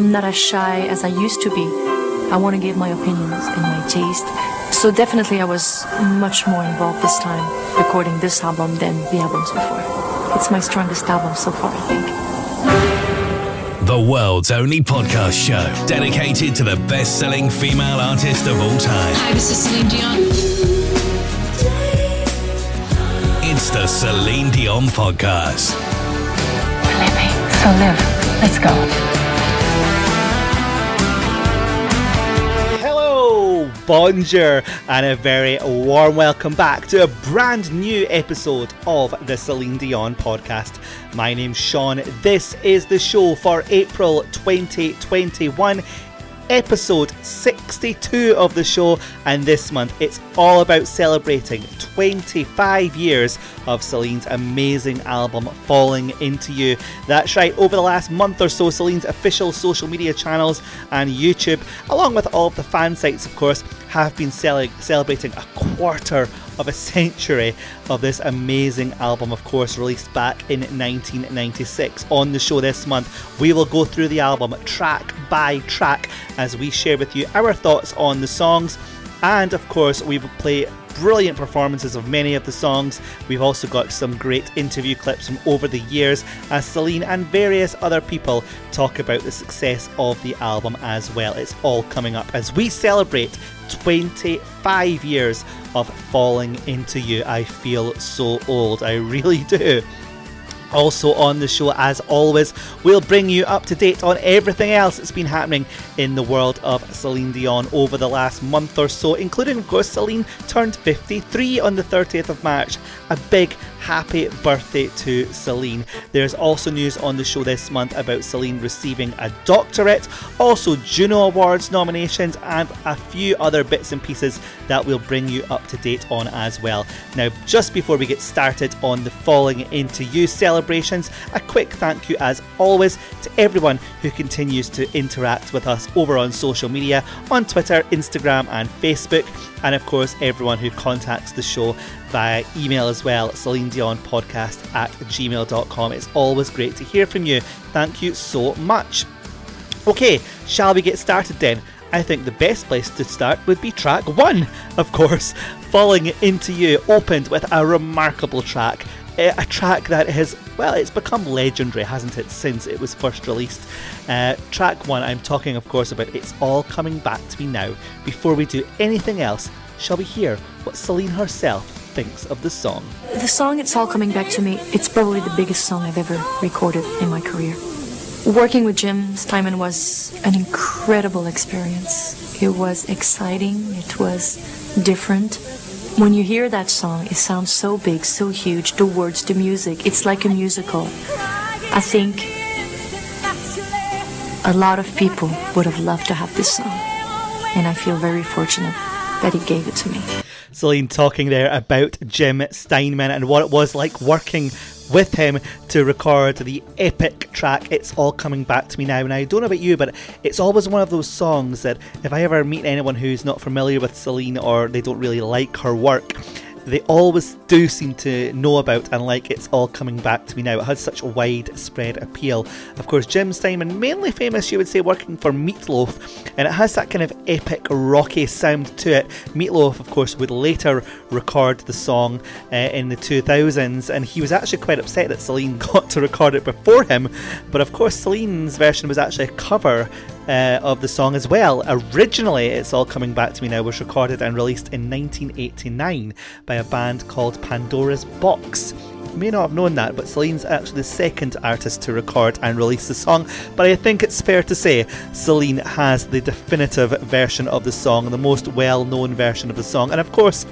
I'm not as shy as I used to be. I want to give my opinions and my taste. So definitely I was much more involved this time recording this album than the albums before. It's my strongest album so far, I think. The world's only podcast show dedicated to the best selling female artist of all time. Hi, this is Celine Dion. It's the Celine Dion Podcast. We're living, so live. Let's go. Bonjour, and a very warm welcome back to a brand new episode of the Celine Dion podcast. My name's Sean. This is the show for April 2021 episode 62 of the show, and this month it's all about celebrating 25 years of Celine's amazing album Falling Into You. That's right, over the last month or so, Celine's official social media channels and YouTube, along with all of the fan sites, of course, have been celebrating a quarter of a century of this amazing album, of course, released back in 1996. On the show this month, we will go through the album track by track as we share with you our thoughts on the songs. And of course, we will play brilliant performances of many of the songs. We've also got some great interview clips from over the years as Celine and various other people talk about the success of the album as well. It's all coming up as we celebrate 25 years of falling into you. I feel so old, I really do. Also, on the show, as always, we'll bring you up to date on everything else that's been happening in the world of Celine Dion over the last month or so, including, of course, Celine turned 53 on the 30th of March. A big happy birthday to Celine. There's also news on the show this month about Celine receiving a doctorate, also Juno Awards nominations, and a few other bits and pieces that we'll bring you up to date on as well. Now, just before we get started on the Falling Into You celebrations, a quick thank you as always to everyone who continues to interact with us over on social media on Twitter, Instagram, and Facebook, and of course, everyone who contacts the show via email as well, Celine Dion podcast at gmail.com. It's always great to hear from you. Thank you so much. Okay, shall we get started then? I think the best place to start would be track one, of course. Falling Into You opened with a remarkable track. A track that has, well, it's become legendary, hasn't it, since it was first released. Uh, track one, I'm talking, of course, about It's All Coming Back to Me Now. Before we do anything else, shall we hear what Celine herself thinks of the song. The song It's All Coming Back to Me, it's probably the biggest song I've ever recorded in my career. Working with Jim Steinman was an incredible experience. It was exciting, it was different. When you hear that song, it sounds so big, so huge, the words, the music, it's like a musical. I think a lot of people would have loved to have this song, and I feel very fortunate that he gave it to me. Celine talking there about Jim Steinman and what it was like working with him to record the epic track It's All Coming Back to Me Now. And I don't know about you, but it's always one of those songs that if I ever meet anyone who's not familiar with Celine or they don't really like her work, they always do seem to know about and like it's all coming back to me now. It has such a widespread appeal. Of course, Jim Steinman, mainly famous, you would say, working for Meat Loaf, and it has that kind of epic, rocky sound to it. Meat Loaf, of course, would later record the song uh, in the 2000s, and he was actually quite upset that Celine got to record it before him. But of course, Celine's version was actually a cover uh, of the song as well. Originally, It's All Coming Back to Me Now was recorded and released in 1989 by a band called Pandora's Box. You may not have known that, but Celine's actually the second artist to record and release the song. But I think it's fair to say Celine has the definitive version of the song, the most well known version of the song. And of course,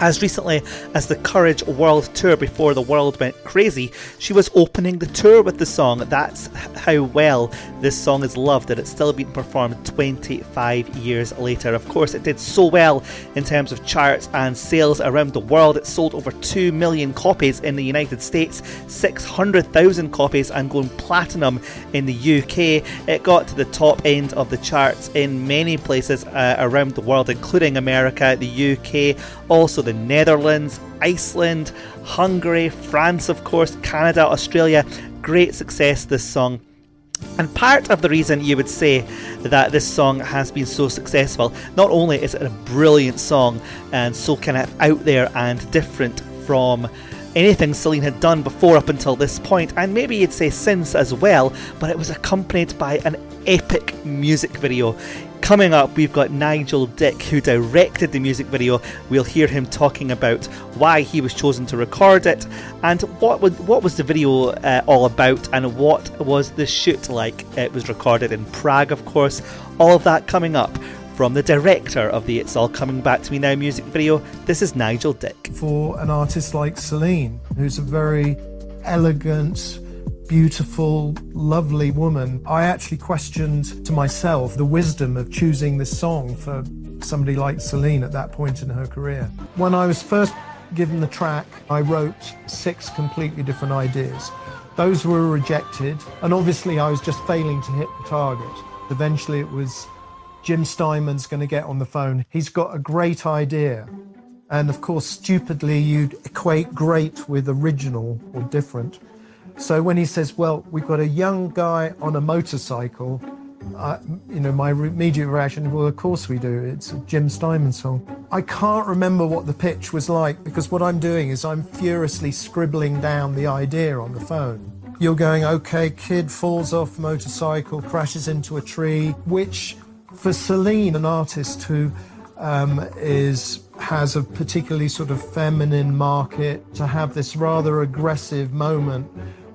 as recently as the Courage World Tour before the world went crazy, she was opening the tour with the song. That's how well this song is loved that it's still being performed 25 years later. Of course, it did so well in terms of charts and sales around the world. It sold over 2 million copies in the United States, 600,000 copies, and going platinum in the UK. It got to the top end of the charts in many places uh, around the world, including America, the UK, also the Netherlands, Iceland, Hungary, France, of course, Canada, Australia. Great success, this song. And part of the reason you would say that this song has been so successful, not only is it a brilliant song and so kind of out there and different from anything Celine had done before up until this point, and maybe you'd say since as well, but it was accompanied by an epic music video. Coming up, we've got Nigel Dick, who directed the music video. We'll hear him talking about why he was chosen to record it and what what was the video uh, all about and what was the shoot like. It was recorded in Prague, of course. All of that coming up from the director of the It's All Coming Back to Me Now music video. This is Nigel Dick. For an artist like Celine, who's a very elegant, beautiful, lovely woman, I actually questioned to myself the wisdom of choosing this song for somebody like Celine at that point in her career. When I was first given the track, I wrote six completely different ideas. Those were rejected, and obviously I was just failing to hit the target. Eventually it was Jim Steinman's going to get on the phone. He's got a great idea. And of course, stupidly, you'd equate great with original or different. So when he says, Well, we've got a young guy on a motorcycle, uh, you know, my immediate reaction, Well, of course we do. It's a Jim Steinman song. I can't remember what the pitch was like because what I'm doing is I'm furiously scribbling down the idea on the phone. You're going, okay, kid falls off motorcycle, crashes into a tree, which for Celine, an artist who um, is has a particularly sort of feminine market, to have this rather aggressive moment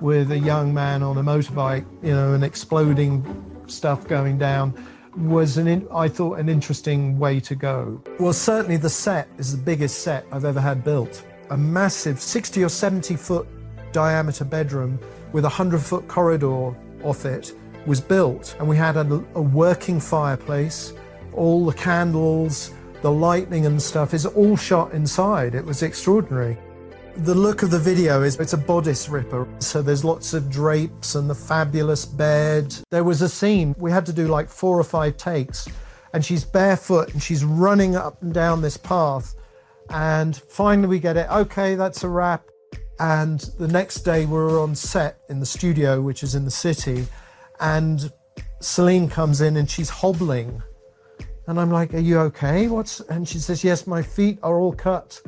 with a young man on a motorbike, you know, and exploding stuff going down was an in, I thought an interesting way to go. Well, certainly the set is the biggest set I've ever had built. A massive 60 or 70 foot diameter bedroom with a 100 foot corridor off it was built, and we had a, a working fireplace, all the candles, the lightning and stuff is all shot inside. It was extraordinary. The look of the video is it's a bodice ripper. So there's lots of drapes and the fabulous bed. There was a scene, we had to do like four or five takes, and she's barefoot and she's running up and down this path. And finally we get it, okay, that's a wrap. And the next day we were on set in the studio, which is in the city, and Celine comes in and she's hobbling. And I'm like, Are you okay? What's and she says, Yes, my feet are all cut.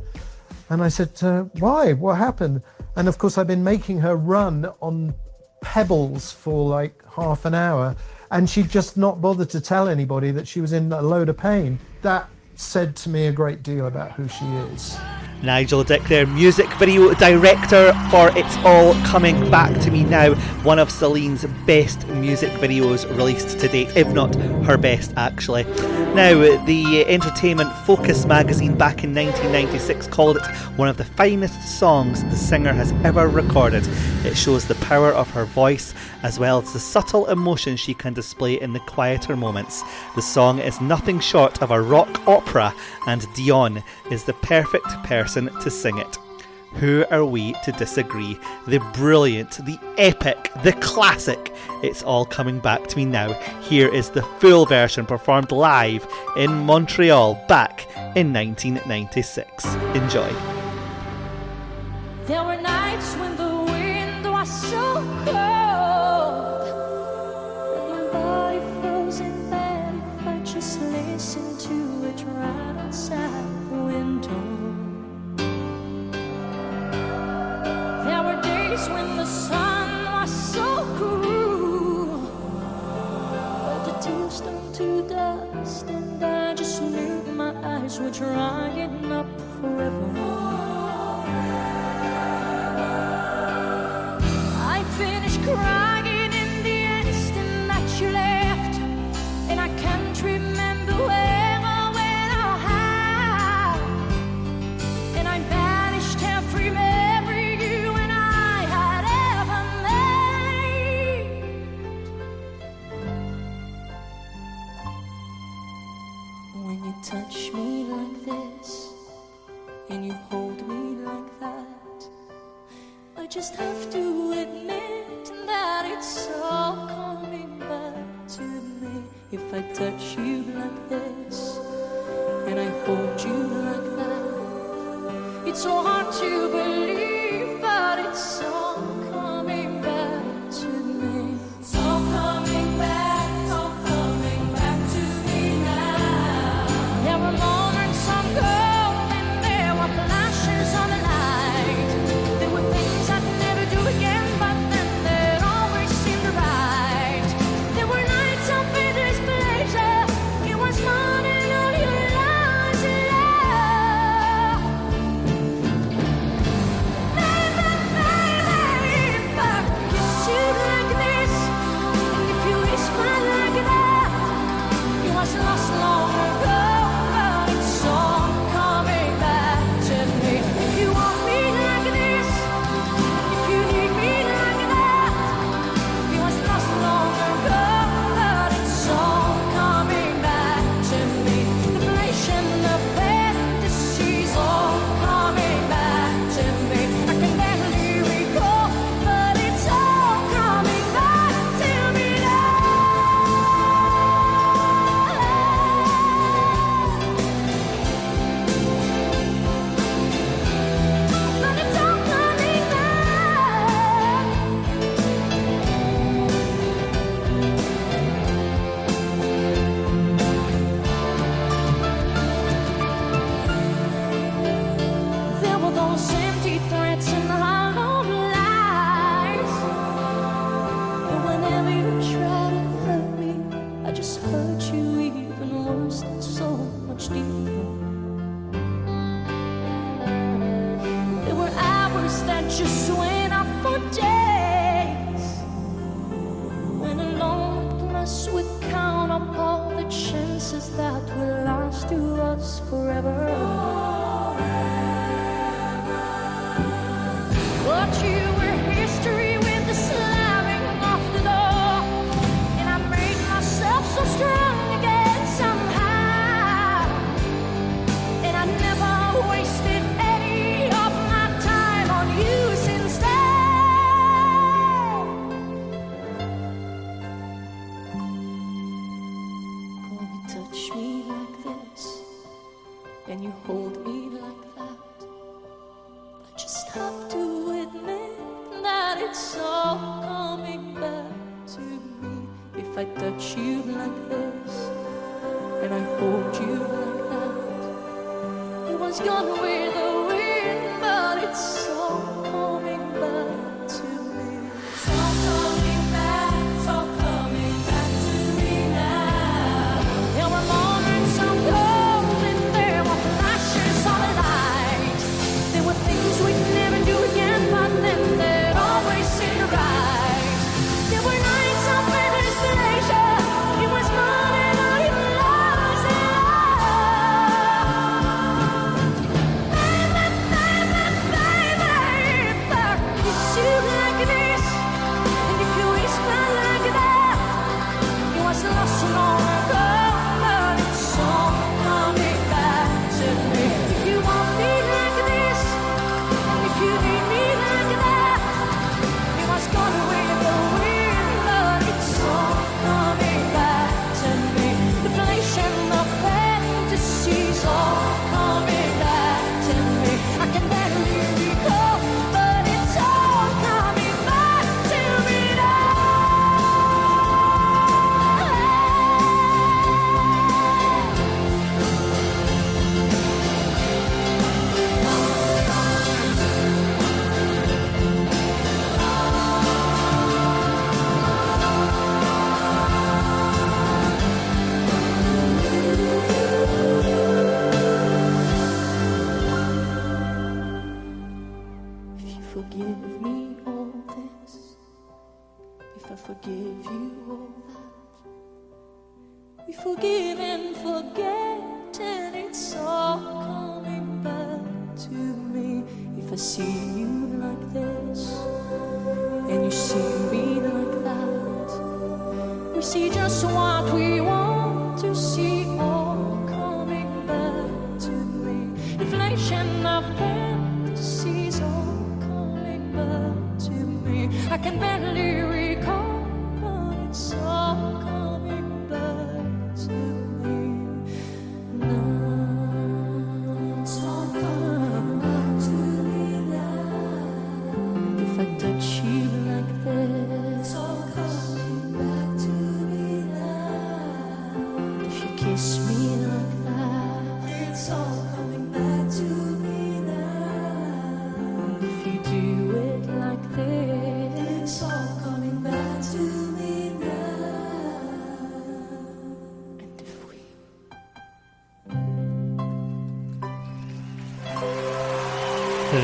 And I said, uh, Why? What happened? And of course, I've been making her run on pebbles for like half an hour. And she just not bothered to tell anybody that she was in a load of pain. That said to me a great deal about who she is. Nigel Dick, there music video director for It's All Coming Back to Me Now, one of Celine's best music videos released to date, if not her best, actually. Now, the Entertainment Focus magazine back in 1996 called it one of the finest songs the singer has ever recorded. It shows the power of her voice as well as the subtle emotion she can display in the quieter moments. The song is nothing short of a rock opera, and Dion is the perfect person to sing it. Who are we to disagree? The brilliant, the epic, the classic. It's all coming back to me now. Here is the full version performed live in Montreal back in 1996. Enjoy. There were nights when the eyes were drying up forever. Touch me like this, and you hold me like that. I just have to admit that it's all coming back to me. If I touch you like this and I hold you like that, it's so hard to believe,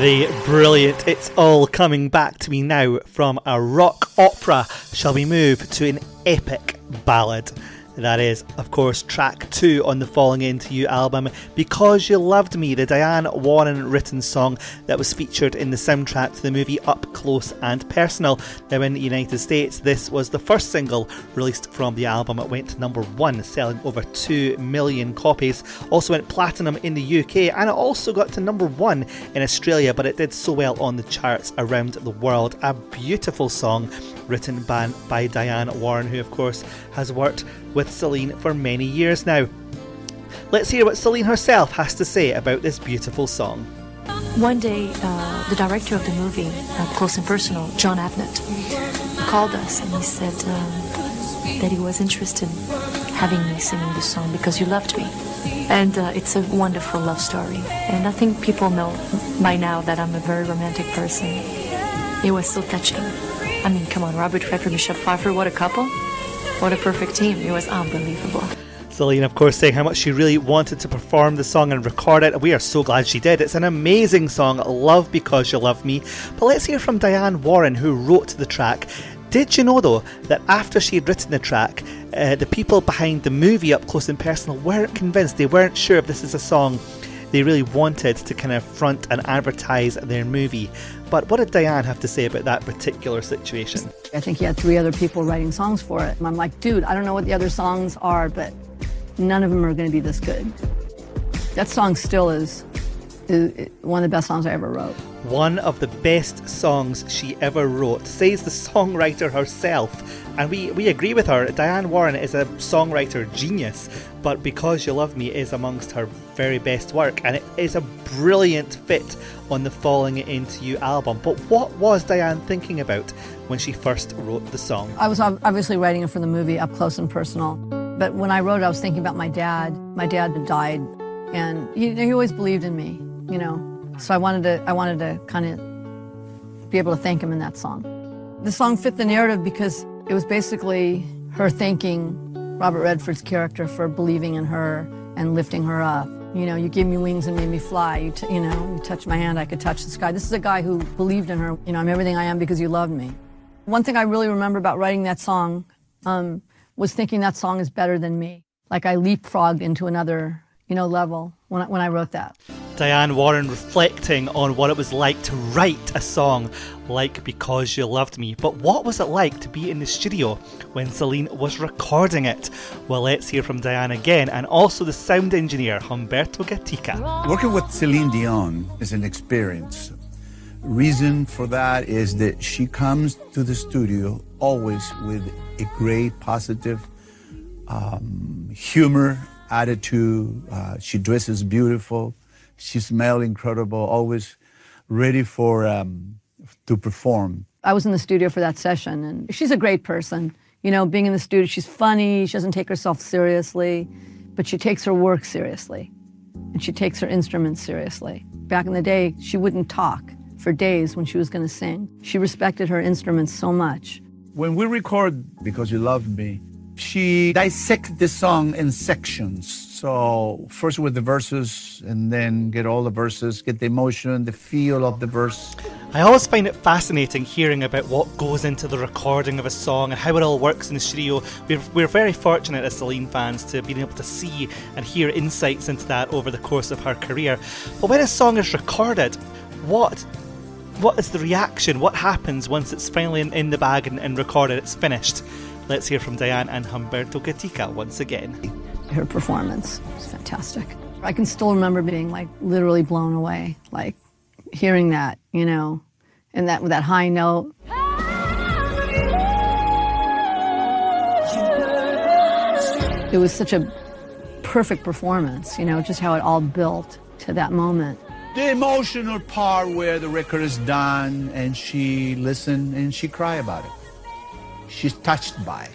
The brilliant It's All Coming Back to Me Now from a rock opera shall we move to an epic ballad. That is, of course, track two on the Falling Into You album, Because You Loved Me, the Diane Warren written song that was featured in the soundtrack to the movie Up Close and Personal. Now, in the United States, this was the first single released from the album. It went to number one, selling over 2 million copies. Also went platinum in the UK, and it also got to number one in Australia, but it did so well on the charts around the world. A beautiful song written by, by Diane Warren, who, of course, has worked with Celine for many years now. Let's hear what Celine herself has to say about this beautiful song. One day, uh, the director of the movie, uh, Close and Personal, Jon Avnet, called us and he said um, that he was interested in having me singing this song because you loved me. And uh, it's a wonderful love story. And I think people know by now that I'm a very romantic person. It was so touching. I mean, come on, Robert Redford, Michelle Pfeiffer, what a couple. What a perfect team. It was unbelievable. Celine, of course, saying how much she really wanted to perform the song and record it. We are so glad she did. It's an amazing song, Love Because You Love Me. But let's hear from Diane Warren, who wrote the track. Did you know, though, that after she had written the track, uh, the people behind the movie Up Close and Personal weren't convinced. They weren't sure if this is a song they really wanted to kind of front and advertise their movie. But what did Diane have to say about that particular situation? I think he had three other people writing songs for it. And I'm like, dude, I don't know what the other songs are, but none of them are going to be this good. That song still is, is one of the best songs I ever wrote. One of the best songs she ever wrote, says the songwriter herself. And we, we agree with her. Diane Warren is a songwriter genius, but Because You Love Me is amongst her very best work, and it is a brilliant fit on the Falling Into You album. But what was Diane thinking about when she first wrote the song? I was obviously writing it for the movie Up Close and Personal. But when I wrote it, I was thinking about my dad. My dad had died, and he, he always believed in me, you know. So I wanted to, I wanted to kind of be able to thank him in that song. The song fit the narrative because it was basically her thanking Robert Redford's character for believing in her and lifting her up. You know, you gave me wings and made me fly. You, you know, you touched my hand, I could touch the sky. This is a guy who believed in her. You know, I'm everything I am because you loved me. One thing I really remember about writing that song um, was thinking that song is better than me. Like I leapfrogged into another, you know, level when I, when I wrote that. Diane Warren reflecting on what it was like to write a song like Because You Loved Me. But what was it like to be in the studio when Celine was recording it? Well, let's hear from Diane again and also the sound engineer Humberto Gatica. Working with Celine Dion is an experience. Reason for that is that she comes to the studio always with a great positive um, humor attitude. Uh, she dresses beautiful. She smells incredible. Always ready for um, to perform. I was in the studio for that session, and she's a great person. You know, being in the studio, she's funny. She doesn't take herself seriously, but she takes her work seriously, and she takes her instruments seriously. Back in the day, she wouldn't talk for days when she was going to sing. She respected her instruments so much. When we record Because You Love Me, she dissects the song in sections. So first with the verses and then get all the verses, get the emotion, the feel of the verse. I always find it fascinating hearing about what goes into the recording of a song and how it all works in the studio. We're, we're very fortunate as Celine fans to be able to see and hear insights into that over the course of her career. But when a song is recorded, what what is the reaction? What happens once it's finally in, in the bag and, and recorded, it's finished? Let's hear from Diane and Humberto Gatica once again. Her performance was fantastic. I can still remember being like literally blown away, like hearing that, you know, and that with that high note. It was such a perfect performance, you know, just how it all built to that moment. The emotional part where the record is done and she listened and she cried about it she's touched by.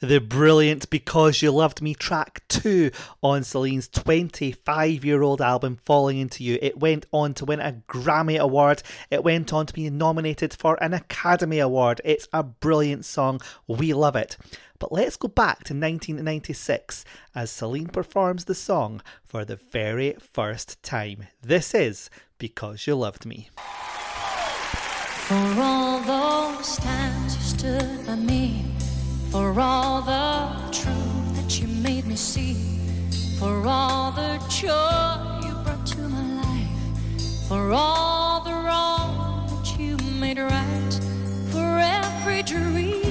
The brilliant Because You Loved Me track 2 on Celine's 25 year old album Falling Into You. It went on to win a Grammy Award. It went on to be nominated for an Academy Award. It's a brilliant song. We love it. But let's go back to 1996 as Celine performs the song for the very first time. This is Because You Loved Me. For all those times you stood by me, for all the truth that you made me see, for all the joy you brought to my life, for all the wrong that you made right, for every dream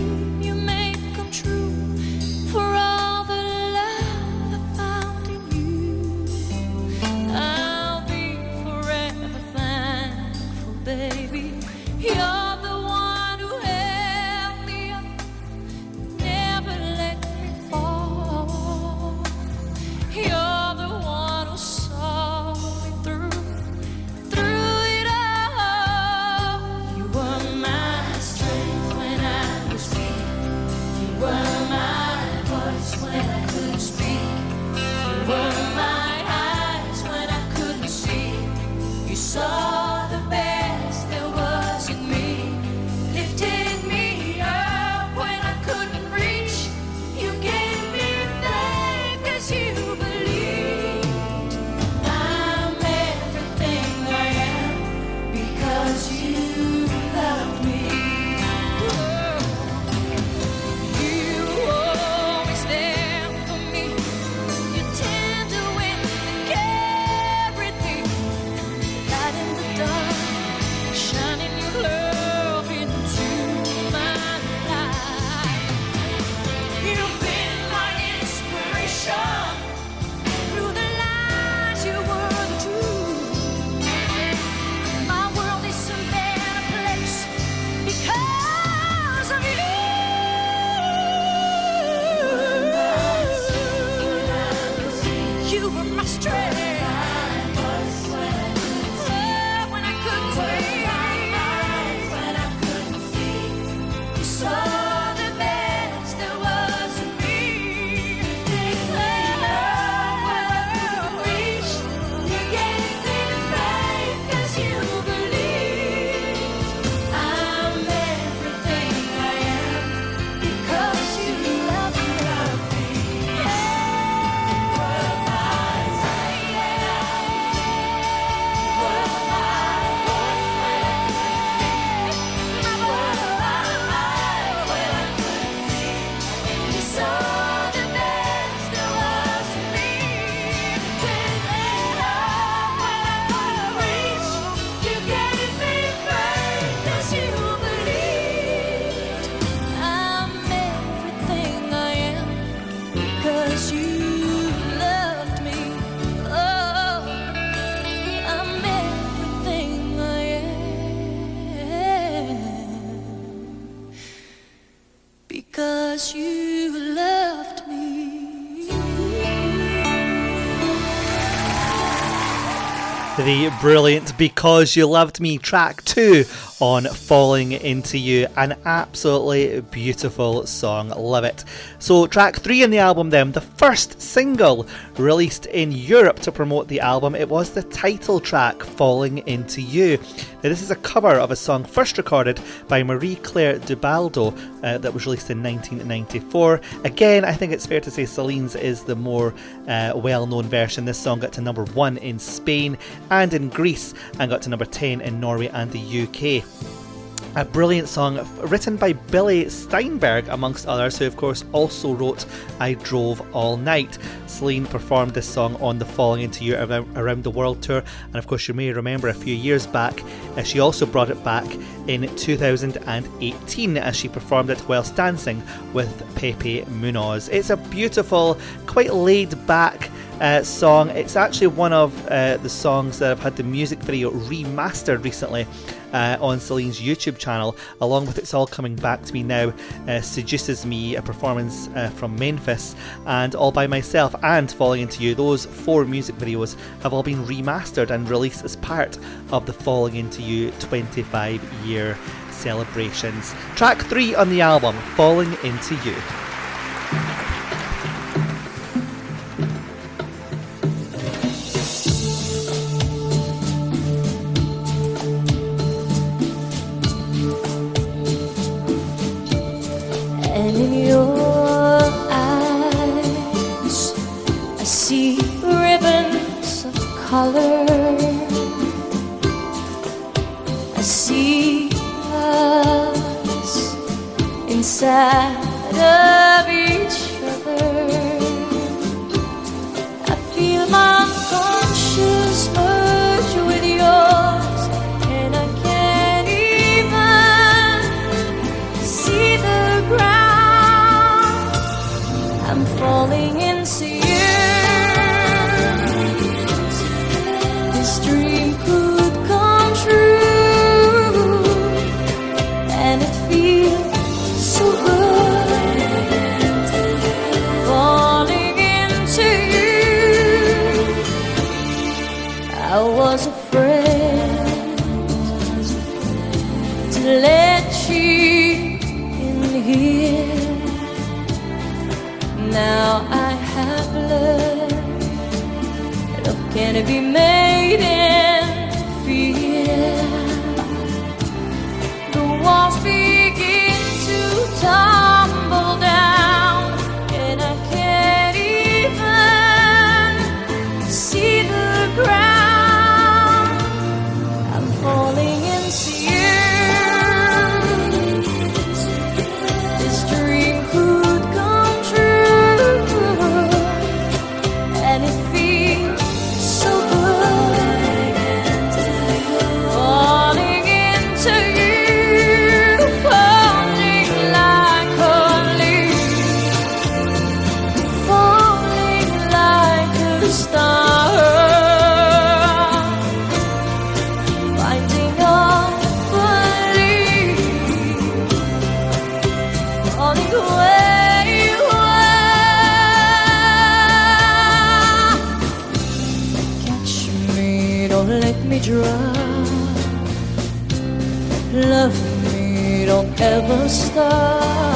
the brilliant Because You Loved Me track 2 on Falling Into You. An absolutely beautiful song. Love it. So, track 3 in the album, then, the first single released in Europe to promote the album, it was the title track Falling Into You. Now, this is a cover of a song first recorded by Marie Claire D'Ubaldo uh, that was released in 1994. Again, I think it's fair to say Celine's is the more uh, well known version. This song got to number one in Spain and in Greece and got to number 10 in Norway and the UK. A brilliant song written by Billy Steinberg, amongst others, who of course also wrote I Drove All Night. Celine performed this song on the Falling Into You Around the World tour, and of course, you may remember a few years back, uh, she also brought it back in 2018 as she performed it whilst dancing with Pepe Munoz. It's a beautiful, quite laid back uh, song. It's actually one of uh, the songs that have had the music video remastered recently. Uh, on Celine's YouTube channel, along with It's All Coming Back to Me Now, uh, Seduces Me, a performance uh, from Memphis, and All By Myself, and Falling Into You. Those four music videos have all been remastered and released as part of the Falling Into You 25 year celebrations. Track 3 on the album, Falling Into You. ever stop.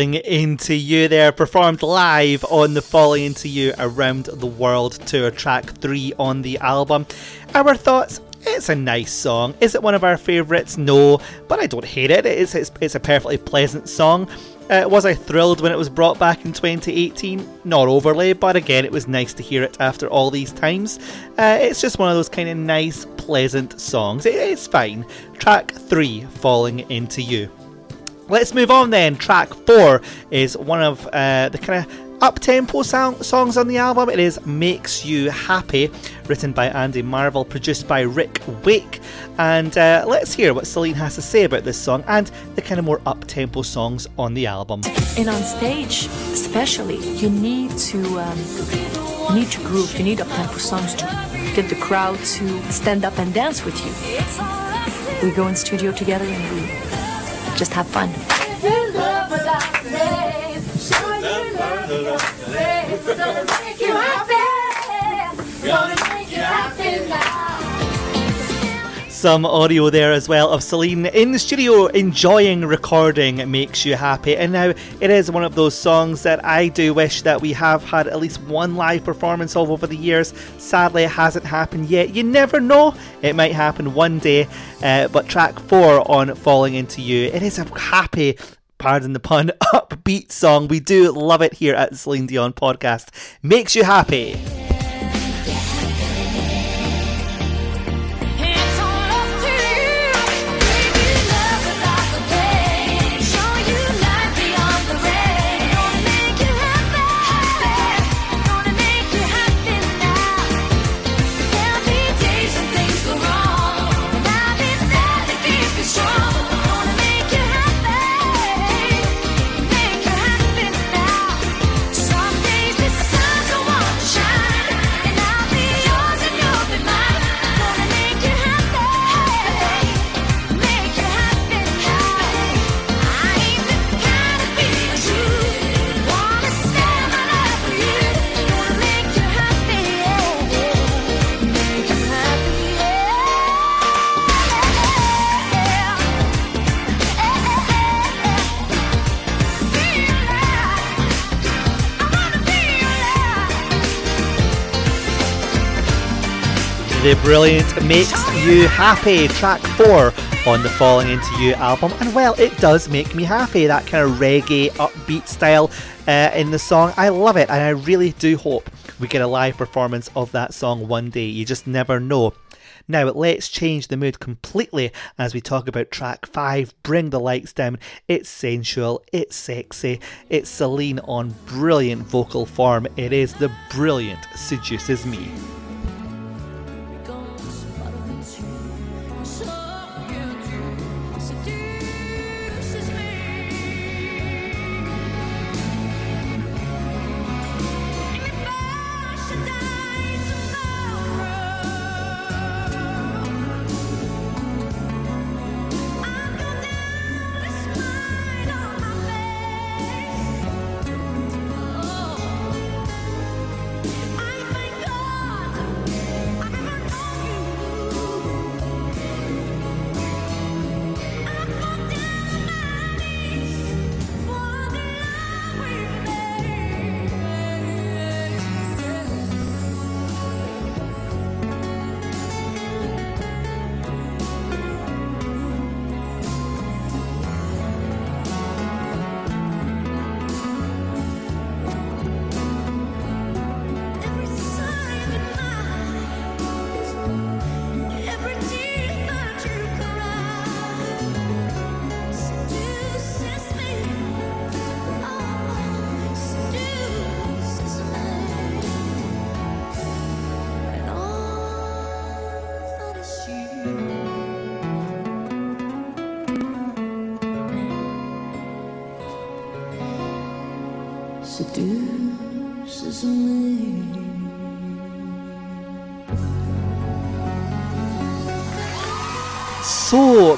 Falling Into You there, performed live on the Falling Into You Around the World tour, track 3 on the album. Our thoughts it's a nice song. Is it one of our favourites? No, but I don't hate it. It's, it's, it's a perfectly pleasant song. Uh, was I thrilled when it was brought back in 2018? Not overly, but again, it was nice to hear it after all these times. Uh, it's just one of those kind of nice, pleasant songs. It, it's fine. Track 3 Falling Into You. Let's move on then. Track four is one of uh, the kind of up tempo song- songs on the album. It is Makes You Happy, written by Andy Marvel, produced by Rick Wake. And uh, let's hear what Celine has to say about this song and the kind of more up tempo songs on the album. And on stage, especially, you need to um, you need to groove. You need up tempo songs to get the crowd to stand up and dance with you. We go in studio together and we just have fun. Some audio there as well of Celine in the studio enjoying recording Makes You Happy. And now it is one of those songs that I do wish that we have had at least one live performance of over the years. Sadly, it hasn't happened yet. You never know, it might happen one day. Uh, but track four on Falling Into You, it is a happy pardon the pun, upbeat song. We do love it here at Celine Dion Podcast. Makes you happy. The brilliant Makes You Happy, track four on the Falling Into You album. And well, it does make me happy, that kind of reggae upbeat style uh, in the song. I love it, and I really do hope we get a live performance of that song one day. You just never know. Now, let's change the mood completely as we talk about track 5 Bring the Lights Down. It's sensual, it's sexy, it's Celine on brilliant vocal form. It is the brilliant Seduces Me.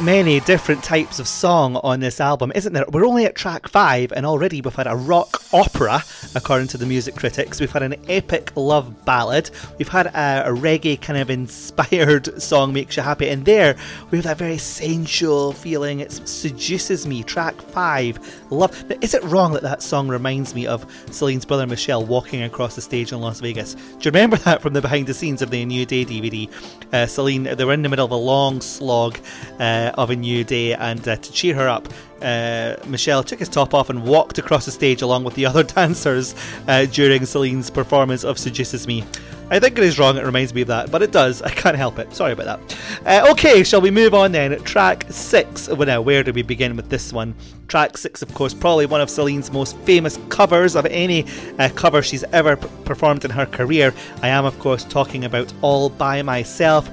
Many different types of song on this album, isn't there? We're only at track five, and already we've had a rock opera, according to the music critics. We've had an epic love ballad. We've had a, a reggae kind of inspired song, Makes You Happy. And there, we have that very sensual feeling. It seduces me. Track five, love. Now, is it wrong that that song reminds me of Celine's brother Michel walking across the stage in Las Vegas? Do you remember that from the behind the scenes of the New Day DVD? Uh, Celine, they were in the middle of a long slog uh, of a new day, and uh, to cheer her up, uh, Michel took his top off and walked across the stage along with the other dancers uh, during Celine's performance of Seduces Me. I think it is wrong, it reminds me of that, but it does. I can't help it. Sorry about that. Uh, okay, shall we move on then? Track 6. Well, now, where do we begin with this one? Track 6, of course, probably one of Celine's most famous covers of any uh, cover she's ever p- performed in her career. I am, of course, talking about All By Myself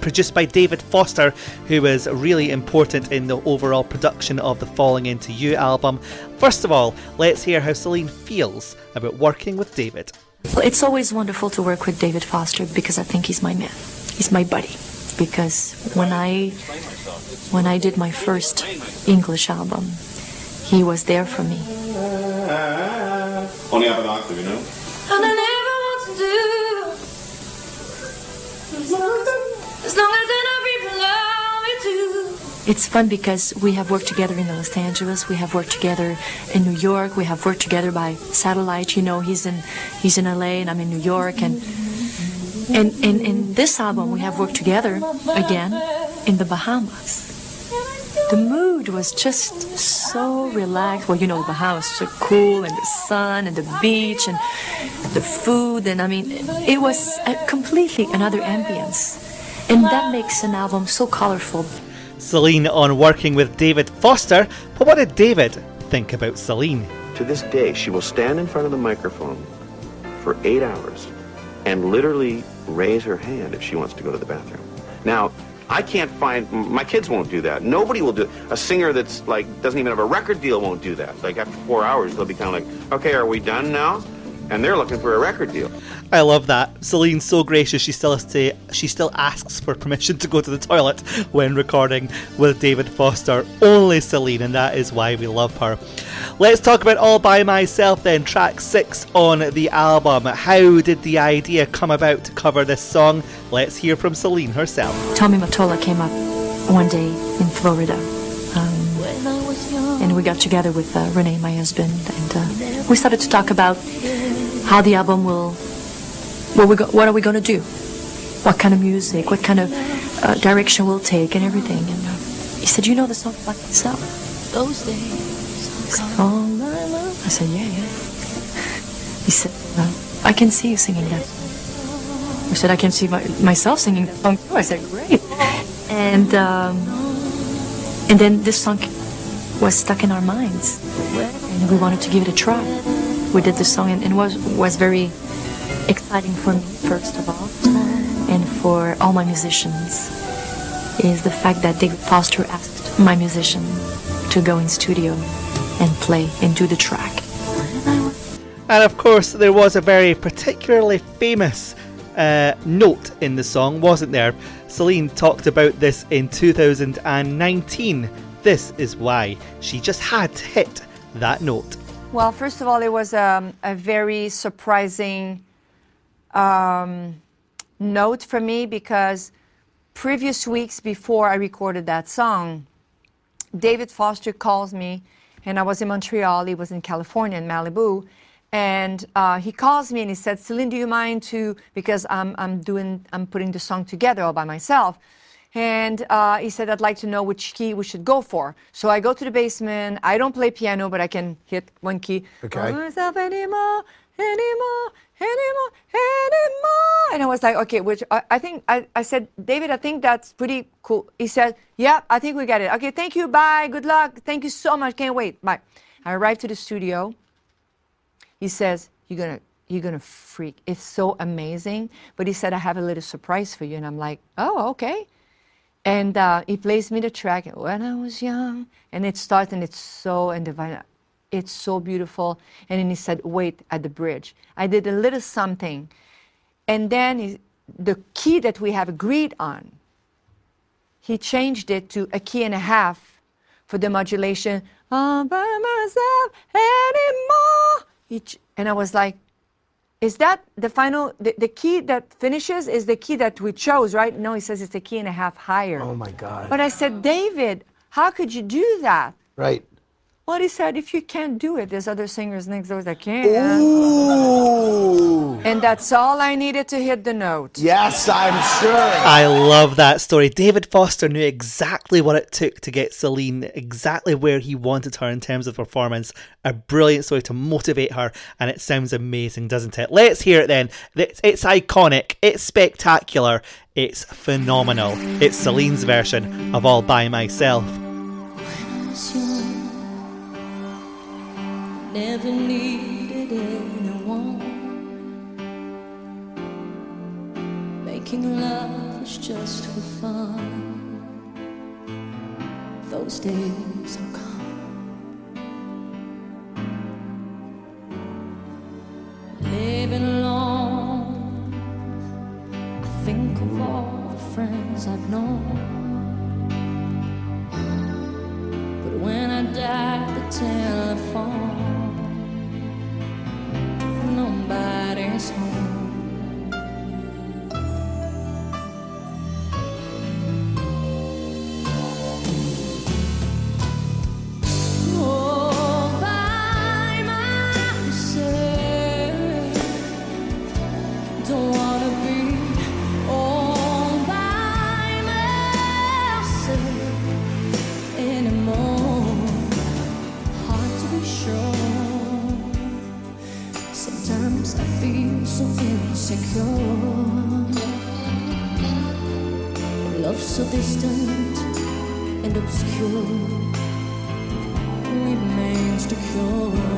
produced by David Foster, who was really important in the overall production of the Falling Into You album. First of all, let's hear how Celine feels about working with David. Well, it's always wonderful to work with David Foster because I think he's my man. He's my buddy. Because when I when I did my first English album, he was there for me. Only have an octave, you know? I as long as, as enough people love me too. It's fun because we have worked together in Los Angeles, we have worked together in New York, we have worked together by satellite. You know, he's in he's in LA and I'm in New York and and in this album we have worked together again in the Bahamas. The mood was just so relaxed. Well, you know, the Bahamas so cool and the sun and the beach and the food and I mean it was completely another ambience. And that makes an album so colorful. Celine on working with David Foster, but what did David think about Celine? To this day, she will stand in front of the microphone for eight hours and literally raise her hand if she wants to go to the bathroom. Now, I can't find, my kids won't do that. Nobody will do A singer that's like, doesn't even have a record deal won't do that. Like after four hours, they'll be kind of like, okay, are we done now? And they're looking for a record deal. I love that. Celine's so gracious. She still has to. She still asks for permission to go to the toilet when recording with David Foster. Only Celine, and that is why we love her. Let's talk about All by Myself then. Track six on the album. How did the idea come about to cover this song? Let's hear from Celine herself. Tommy Mottola came up one day in Florida. Um, and we got together with uh, Renee, my husband, and uh, we started to talk about how the album will, what, we go, what are we going to do? What kind of music, what kind of uh, direction we'll take, and everything. And uh, he said, You know the song by itself." Those days. I said, Oh, I said, Yeah, yeah. He said, well, I can see you singing that. I said, I can see my, myself singing that song too. I said, Great. And, um, and then this song was stuck in our minds, and we wanted to give it a try. We did the song, and it was was very exciting for me, first of all, and for all my musicians. Is the fact that David Foster asked my musician to go in studio and play and do the track. And of course, there was a very particularly famous uh, note in the song, wasn't there? Celine talked about this in 2019. This is why she just had to hit that note. Well, first of all, it was um, a very surprising um, note for me because previous weeks before I recorded that song, David Foster calls me, and I was in Montreal. He was in California, in Malibu, and uh, he calls me and he said, "Celine, do you mind to because I'm I'm doing I'm putting the song together all by myself." And uh, he said, I'd like to know which key we should go for. So I go to the basement. I don't play piano, but I can hit one key. Okay. Myself anymore, anymore, anymore, anymore. And I was like, okay, which I, I think, I, I said, David, I think that's pretty cool. He said, yeah, I think we got it. Okay, thank you, bye, good luck. Thank you so much, can't wait, bye. I arrived to the studio. He says, you're gonna, you're gonna freak. It's so amazing. But he said, I have a little surprise for you. And I'm like, oh, okay. And uh, he plays me the track when I was young, and it starts and it's so and divine, it's so beautiful. And then he said, "Wait at the bridge." I did a little something, and then he, the key that we have agreed on, he changed it to a key and a half for the modulation. All by myself anymore. He and I was like, is that the final, the, the key that finishes is the key that we chose, right? No, he says it's a key and a half higher. Oh my God. But I said, David, how could you do that? Right. Well, he said, if you can't do it, there's other singers next door that can. Ooh. And that's all I needed to hit the note. Yes, I'm sure. I love that story. David Foster knew exactly what it took to get Celine exactly where he wanted her in terms of performance. A brilliant story to motivate her, and it sounds amazing, doesn't it? Let's hear it then. It's, it's iconic, it's spectacular, it's phenomenal. It's Celine's version of All By Myself. Never needed anyone. Making love was just for fun. Those days are gone. Living alone, I think of all the friends I've known. But when I dial the telephone, nobody's home. So distant and obscure remains to cure.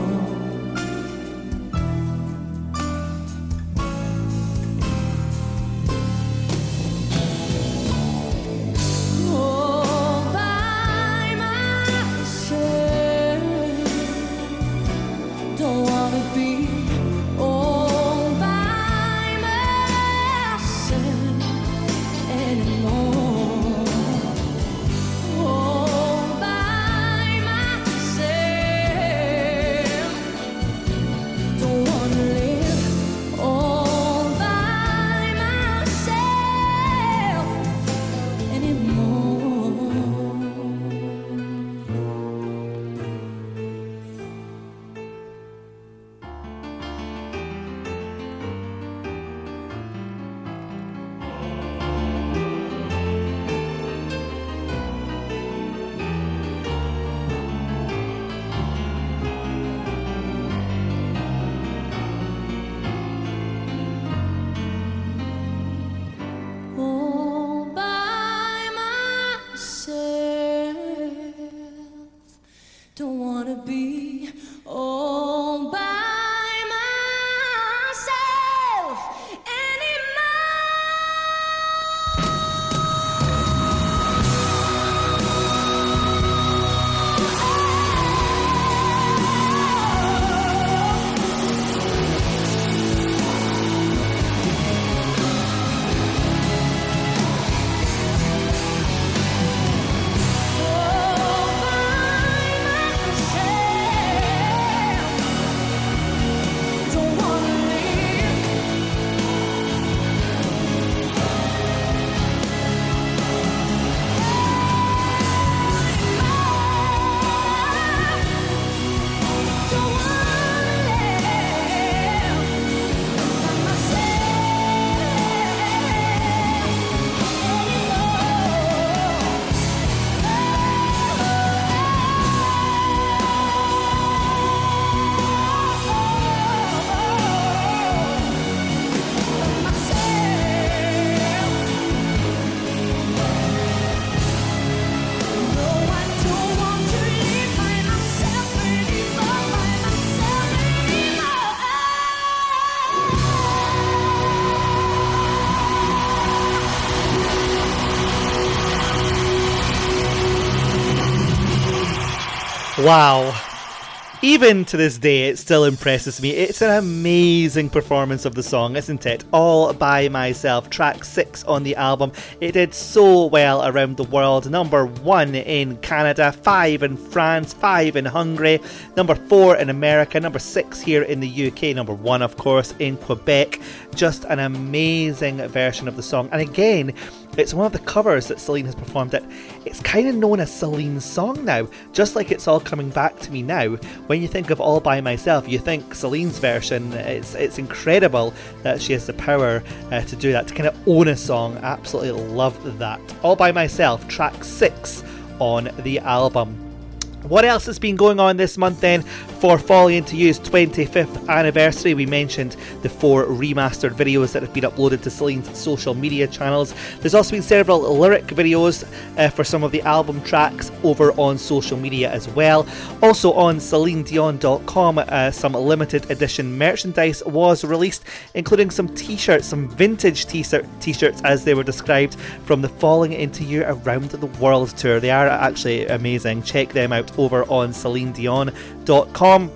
Wow. Even to this day, it still impresses me. It's an amazing performance of the song, isn't it? All by myself, track six on the album. It did so well around the world. Number one in Canada, five in France, five in Hungary, number four in America, number six here in the UK, number one, of course, in Quebec. Just an amazing version of the song. And again, it's one of the covers that Celine has performed that it's kind of known as Celine's song now, just like it's all coming back to me now. When you think of All By Myself, you think Celine's version, it's, it's incredible that she has the power uh, to do that, to kind of own a song. Absolutely love that. All By Myself, track six on the album. What else has been going on this month then for Falling Into You's 25th anniversary? We mentioned the four remastered videos that have been uploaded to Celine's social media channels. There's also been several lyric videos uh, for some of the album tracks over on social media as well. Also on CelineDion.com, uh, some limited edition merchandise was released, including some t shirts, some vintage t shirts as they were described from the Falling Into You Around the World tour. They are actually amazing. Check them out over on CelineDion.com.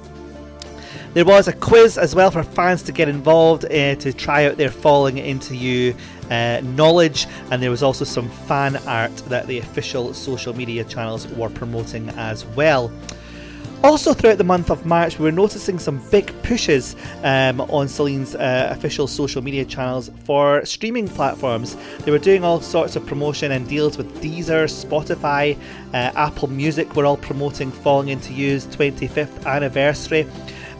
There was a quiz as well for fans to get involved uh, to try out their Falling Into You uh, knowledge, and there was also some fan art that the official social media channels were promoting as well. Also, throughout the month of March, we were noticing some big pushes um, on Celine's uh, official social media channels for streaming platforms. They were doing all sorts of promotion and deals with Deezer, Spotify, uh, Apple Music, were all promoting Falling Into You's 25th anniversary.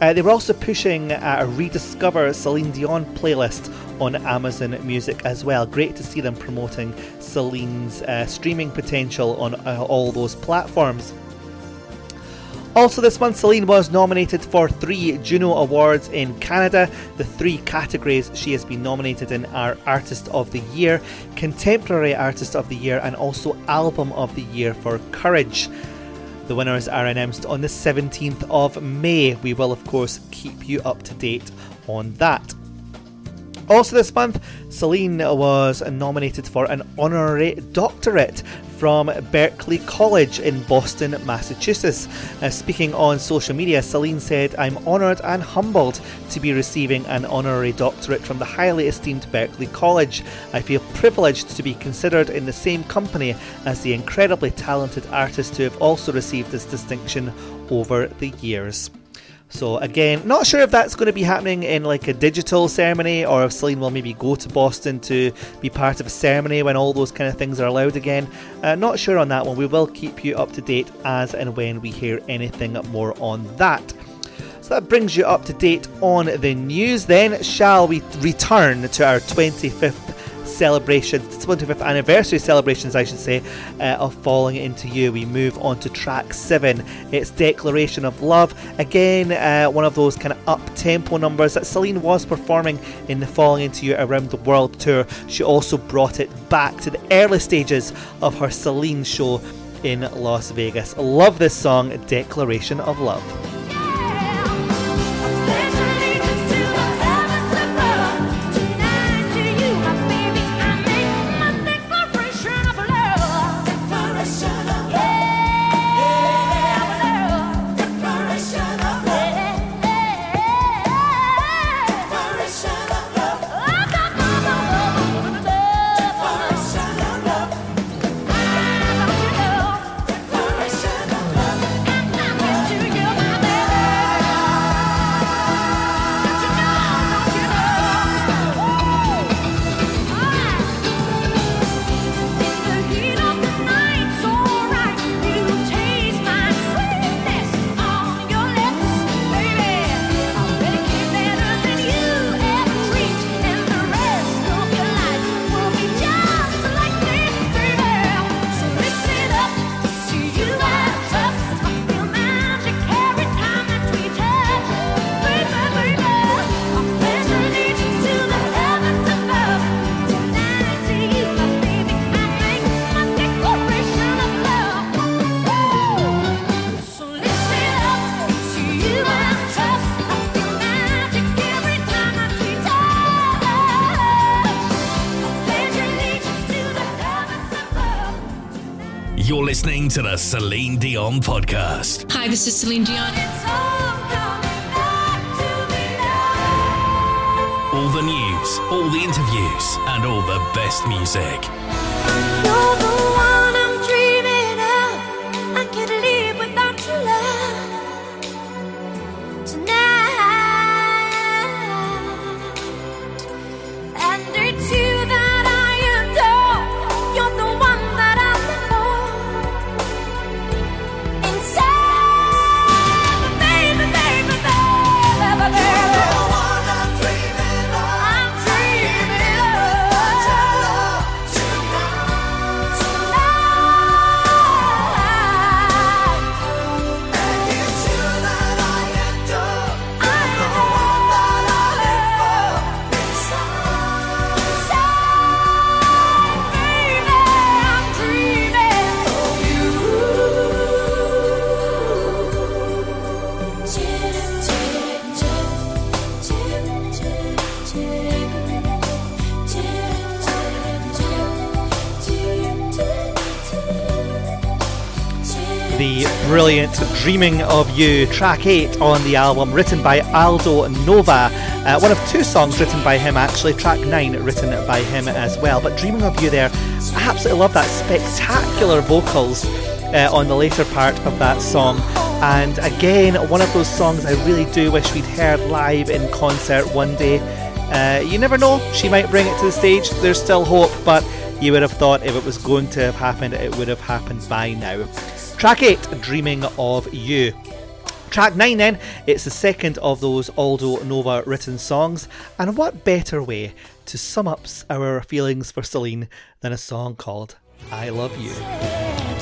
Uh, they were also pushing uh, a rediscover Celine Dion playlist on Amazon Music as well. Great to see them promoting Celine's uh, streaming potential on uh, all those platforms. Also, this month, Celine was nominated for three Juno Awards in Canada. The three categories she has been nominated in are Artist of the Year, Contemporary Artist of the Year, and also Album of the Year for Courage. The winners are announced on the 17th of May. We will, of course, keep you up to date on that. Also, this month, Celine was nominated for an honorary doctorate from Berklee College in Boston, Massachusetts. Uh, speaking on social media, Celine said, I'm honoured and humbled to be receiving an honorary doctorate from the highly esteemed Berklee College. I feel privileged to be considered in the same company as the incredibly talented artists who have also received this distinction over the years. So again, not sure if that's going to be happening in like a digital ceremony or if Celine will maybe go to Boston to be part of a ceremony when all those kind of things are allowed again. Uh, not sure on that one. We will keep you up to date as and when we hear anything more on that. So that brings you up to date on the news. Then, shall we return to our 25th celebrations, 25th anniversary celebrations, I should say, uh, of Falling Into You. We move on to track seven. It's Declaration of Love. Again, uh, one of those kind of up tempo numbers that Celine was performing in the Falling Into You Around the World tour. She also brought it back to the early stages of her Celine show in Las Vegas. Love this song, Declaration of Love. Podcast. Hi, this is Celine Dion. All, all the news, all the interviews, and all the best music. Dreaming of You, track 8 on the album, written by Aldo Nova. Uh, one of two songs written by him, actually. Track 9 written by him as well. But Dreaming of You there, I absolutely love that spectacular vocals uh, on the later part of that song. And again, one of those songs I really do wish we'd heard live in concert one day. Uh, you never know, she might bring it to the stage. There's still hope, but you would have thought if it was going to have happened, it would have happened by now. Track 8, Dreaming of You. Track 9 then, it's the second of those Aldo Nova written songs, and what better way to sum up our feelings for Celine than a song called I Love You?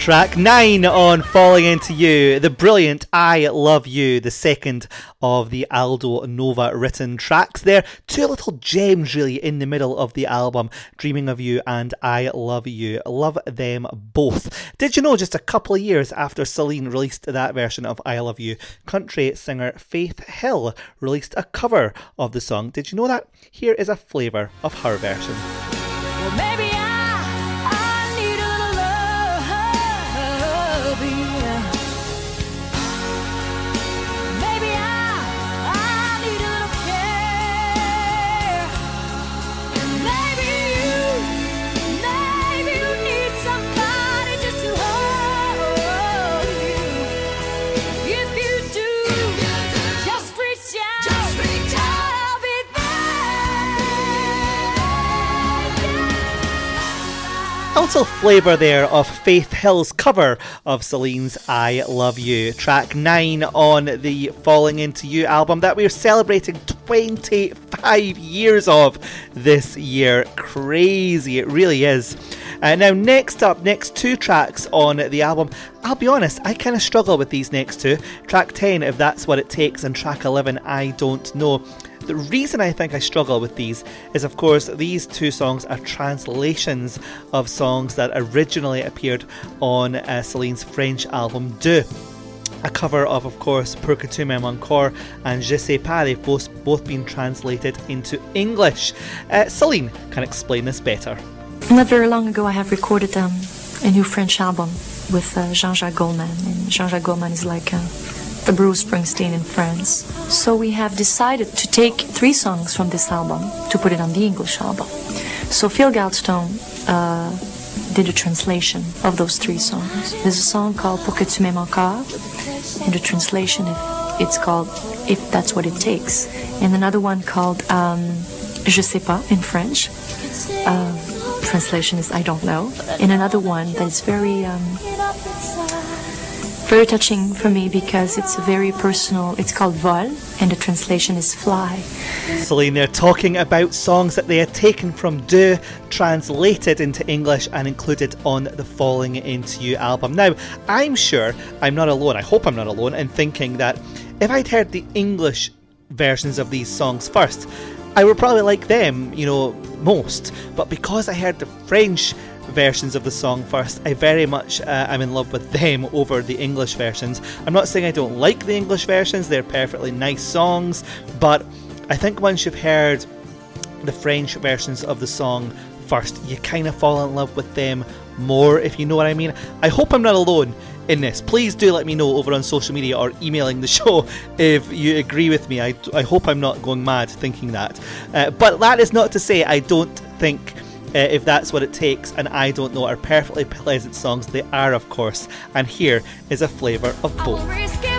Track 9 on Falling Into You, the brilliant I Love You, the second of the Aldo Nova written tracks there. Two little gems really in the middle of the album, Dreaming of You and I Love You. Love them both. Did you know just a couple of years after Celine released that version of I Love You, country singer Faith Hill released a cover of the song? Did you know that? Here is a flavour of her version. Well, little flavour there of Faith Hill's cover of Celine's I Love You, track 9 on the Falling Into You album that we're celebrating 25 years of this year. Crazy, it really is. Uh, now, next up, next two tracks on the album. I'll be honest, I kind of struggle with these next two. Track 10, if that's what it takes, and track 11, I don't know. The reason I think I struggle with these is, of course, these two songs are translations of songs that originally appeared on uh, Celine's French album D'eux. A cover of, of course, Pour que tu m'aimes encore and Je sais pas, they've both, both been translated into English. Uh, Celine can explain this better. Not very long ago, I have recorded um, a new French album with uh, Jean-Jacques Goldman, and Jean-Jacques Goldman is like uh, the Bruce Springsteen in France. So we have decided to take three songs from this album to put it on the English album. So Phil Galdston uh, did a translation of those three songs. There's a song called Pour que tu m'aimes encore, and the translation it's called If That's What It Takes, and another one called um, Je sais pas in French. Uh, translation is I don't know, and another one that is very um, very touching for me because it's very personal. It's called Vol, and the translation is fly. Celine, they're talking about songs that they had taken from D'eux, translated into English and included on the Falling Into You album. Now, I'm sure I'm not alone, I hope I'm not alone, in thinking that if I'd heard the English versions of these songs first, I would probably like them, you know, most. But because I heard the French versions of the song first, I very much uh, am in love with them over the English versions. I'm not saying I don't like the English versions, they're perfectly nice songs, but I think once you've heard the French versions of the song first, you kind of fall in love with them more, if you know what I mean. I hope I'm not alone in this. Please do let me know over on social media or emailing the show if you agree with me. I, I hope I'm not going mad thinking that. Uh, but that is not to say I don't think. Uh, if that's what it takes, and I don't know, are perfectly pleasant songs. They are, of course, and here is a flavour of both.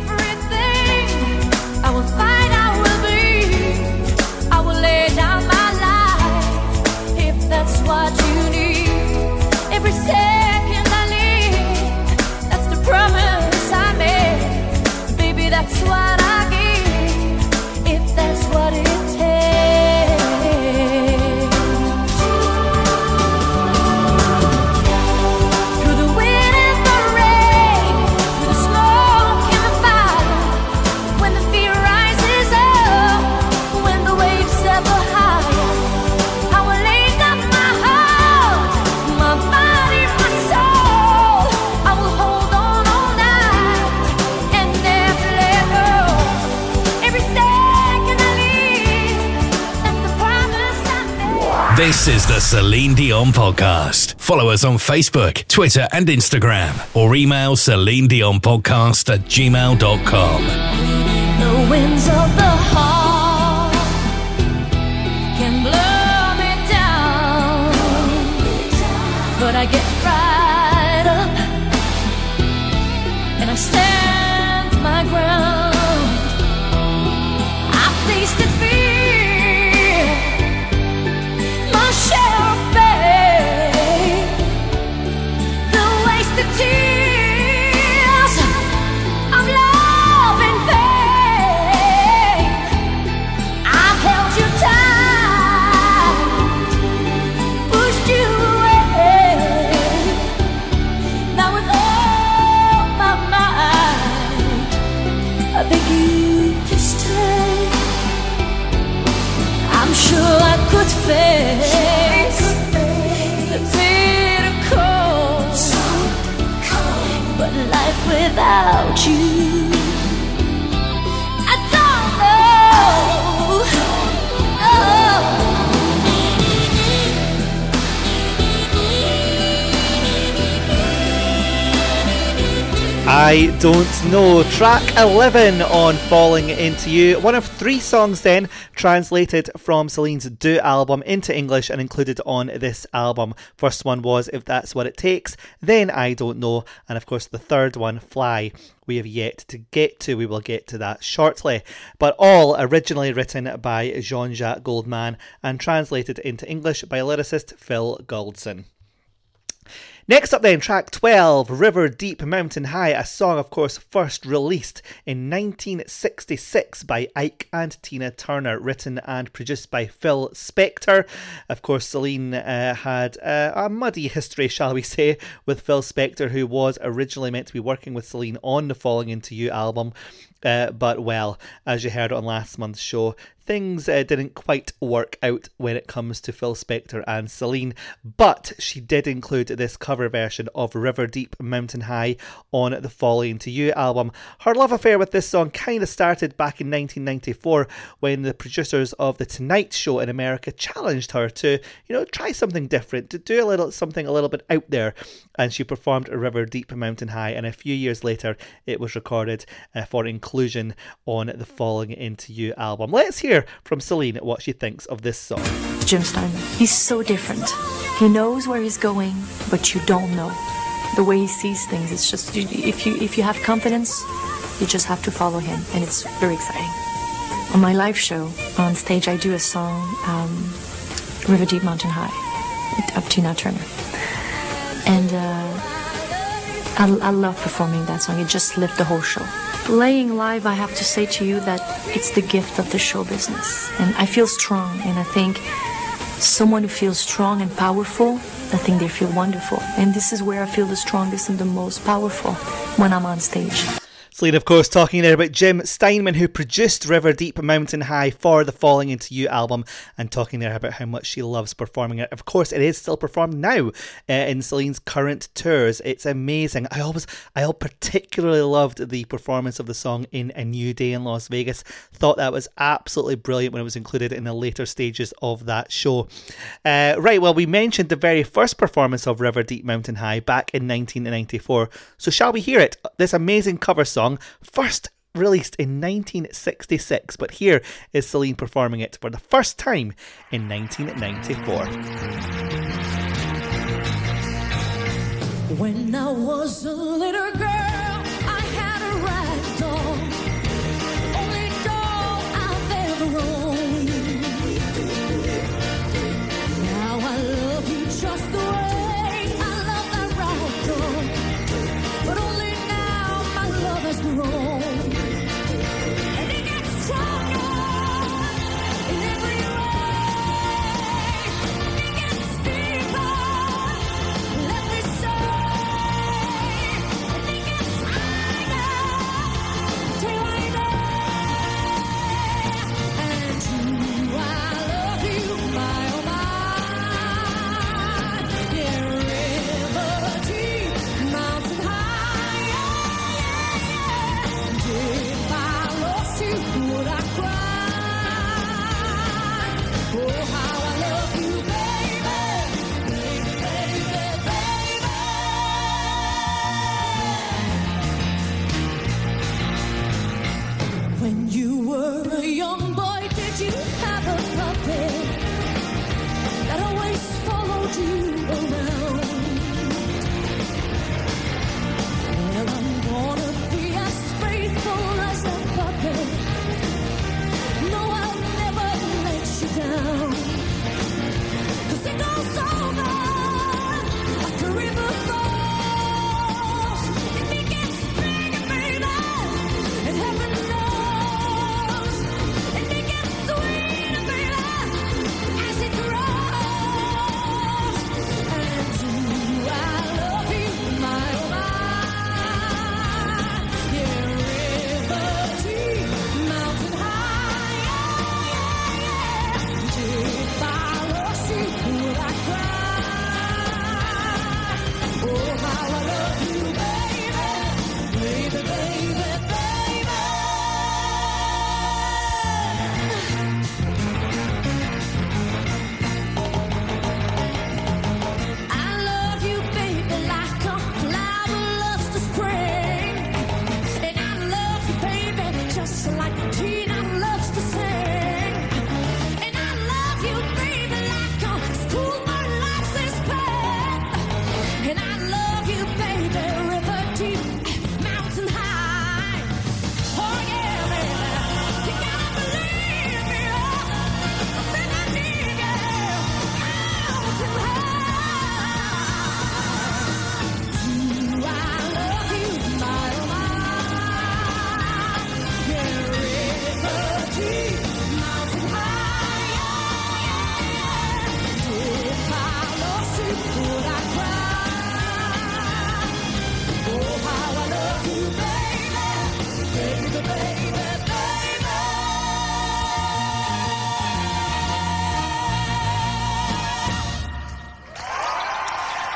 This is the Celine Dion podcast. Follow us on Facebook, Twitter, and Instagram, or email Celine Dion podcast at gmail.com. The winds of the heart I don't know. Track 11 on Falling Into You. One of three songs then translated from Celine's D'eux album into English and included on this album. First one was If That's What It Takes, then I Don't Know, and of course the third one, Fly. We have yet to get to. We will get to that shortly. But all originally written by Jean Jacques Goldman and translated into English by lyricist Phil Galdston. Next up, then, track 12, River Deep Mountain High, a song, of course, first released in 1966 by Ike and Tina Turner, written and produced by Phil Spector. Of course, Celine uh, had uh, a muddy history, shall we say, with Phil Spector, who was originally meant to be working with Celine on the Falling Into You album. Uh, but well, as you heard on last month's show, things uh, didn't quite work out when it comes to Phil Spector and Celine, but she did include this cover version of River Deep Mountain High on the Falling to You album. Her love affair with this song kind of started back in 1994 when the producers of The Tonight Show in America challenged her to, you know, try something different, to do a little something a little bit out there, and she performed River Deep Mountain High, and a few years later it was recorded uh, for inclusion on the Falling Into You album. Let's hear from Celine what she thinks of this song. Jim Steinman. He's so different. He knows where he's going, but you don't know. The way he sees things, it's just if you if you have confidence, you just have to follow him, and it's very exciting. On my live show on stage, I do a song, um, River Deep Mountain High, of Tina Turner, and uh, I, I love performing that song. It just lifts the whole show. Playing live, I have to say to you that it's the gift of the show business, and I feel strong, and I think someone who feels strong and powerful, I think they feel wonderful. And this is where I feel the strongest and the most powerful when I'm on stage. Celine, of course, talking there about Jim Steinman, who produced River Deep Mountain High for the Falling Into You album, and talking there about how much she loves performing it. Of course, it is still performed now uh, in Celine's current tours. It's amazing. I always, I particularly loved the performance of the song in A New Day in Las Vegas. Thought that was absolutely brilliant when it was included in the later stages of that show. Uh, right, well, we mentioned the very first performance of River Deep Mountain High back in 1994. So, shall we hear it? This amazing cover song song, first released in 1966, but here is Celine performing it for the first time in 1994. When I was a little girl, I had a rag doll, only doll I've ever owned.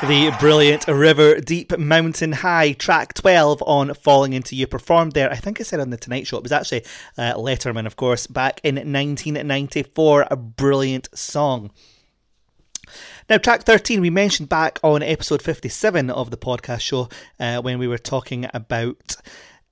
The brilliant River Deep Mountain High, track 12 on Falling Into You, performed there, I think I said on The Tonight Show. It was actually uh, Letterman, of course, back in 1994. A brilliant song. Now, track 13, we mentioned back on episode 57 of the podcast show uh, when we were talking about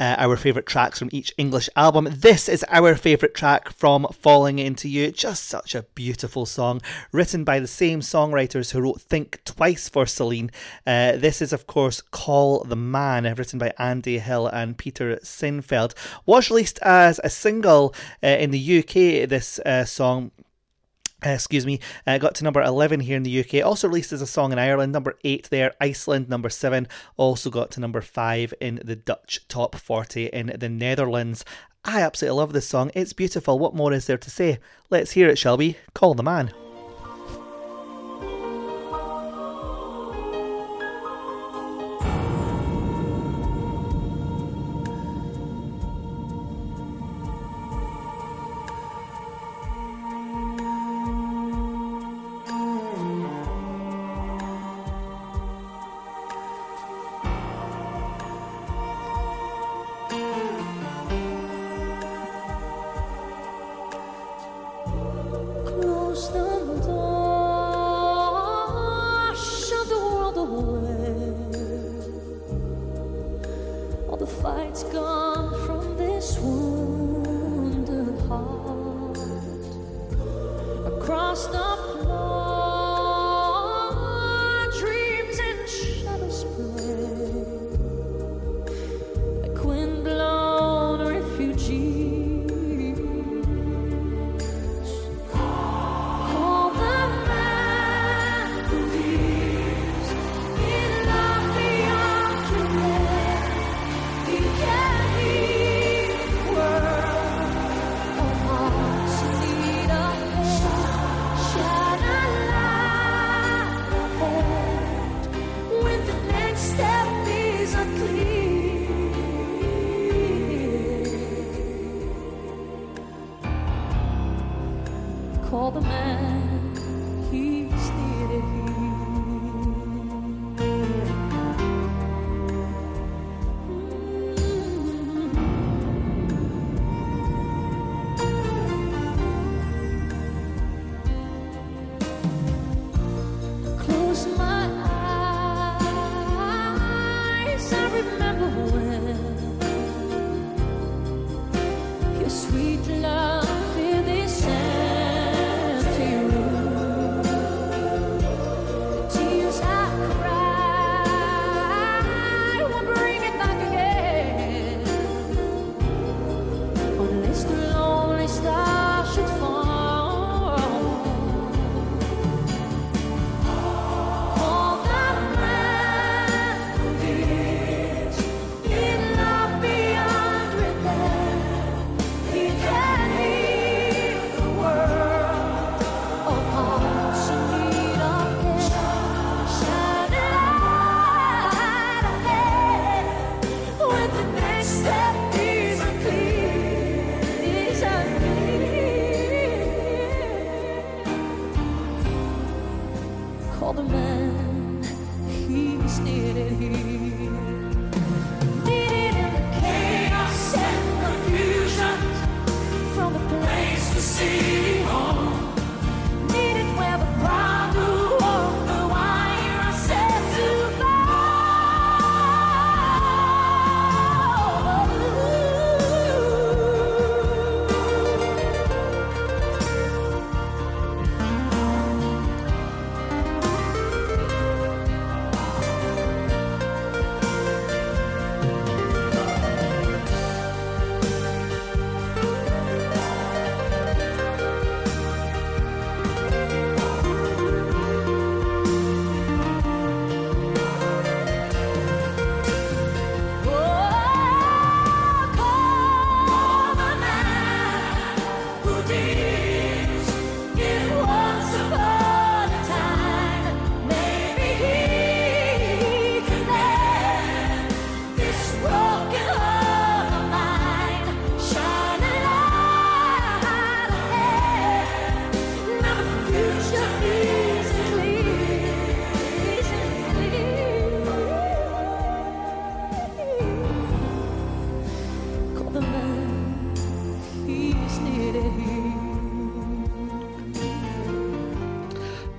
uh, our favourite tracks from each English album. This is our favourite track from Falling Into You. Just such a beautiful song, written by the same songwriters who wrote Think Twice for Celine. Uh, this is, of course, Call the Man, written by Andy Hill and Peter Sinfield. Was released as a single uh, in the UK, this uh, song uh, excuse me, uh, got to number 11 here in the UK. Also released as a song in Ireland, number 8 there. Iceland, number 7. Also got to number 5 in the Dutch top 40 in the Netherlands. I absolutely love this song. It's beautiful. What more is there to say? Let's hear it, shall we? Call the man.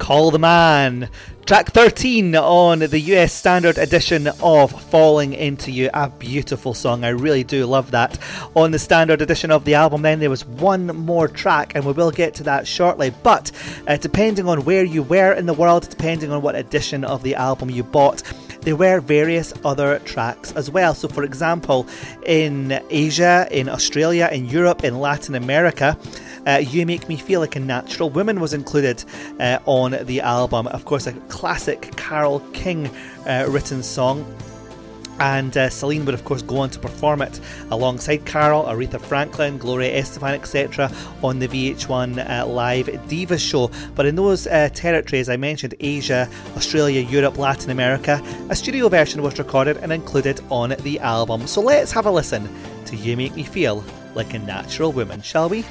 Call the Man. Track 13 on the US Standard Edition of Falling Into You. A beautiful song. I really do love that. On the Standard Edition of the album, then there was one more track, and we will get to that shortly. But uh, depending on where you were in the world, depending on what edition of the album you bought, there were various other tracks as well. So, for example, in Asia, in Australia, in Europe, in Latin America, uh, You Make Me Feel Like a Natural Woman was included uh, on the album. Of course, a classic Carole King uh, written song. And uh, Celine would, of course, go on to perform it alongside Carole, Aretha Franklin, Gloria Estefan, etc., on the VH1 uh, Live Divas show. But in those uh, territories I mentioned Asia, Australia, Europe, Latin America a studio version was recorded and included on the album. So let's have a listen to You Make Me Feel Like a Natural Woman, shall we?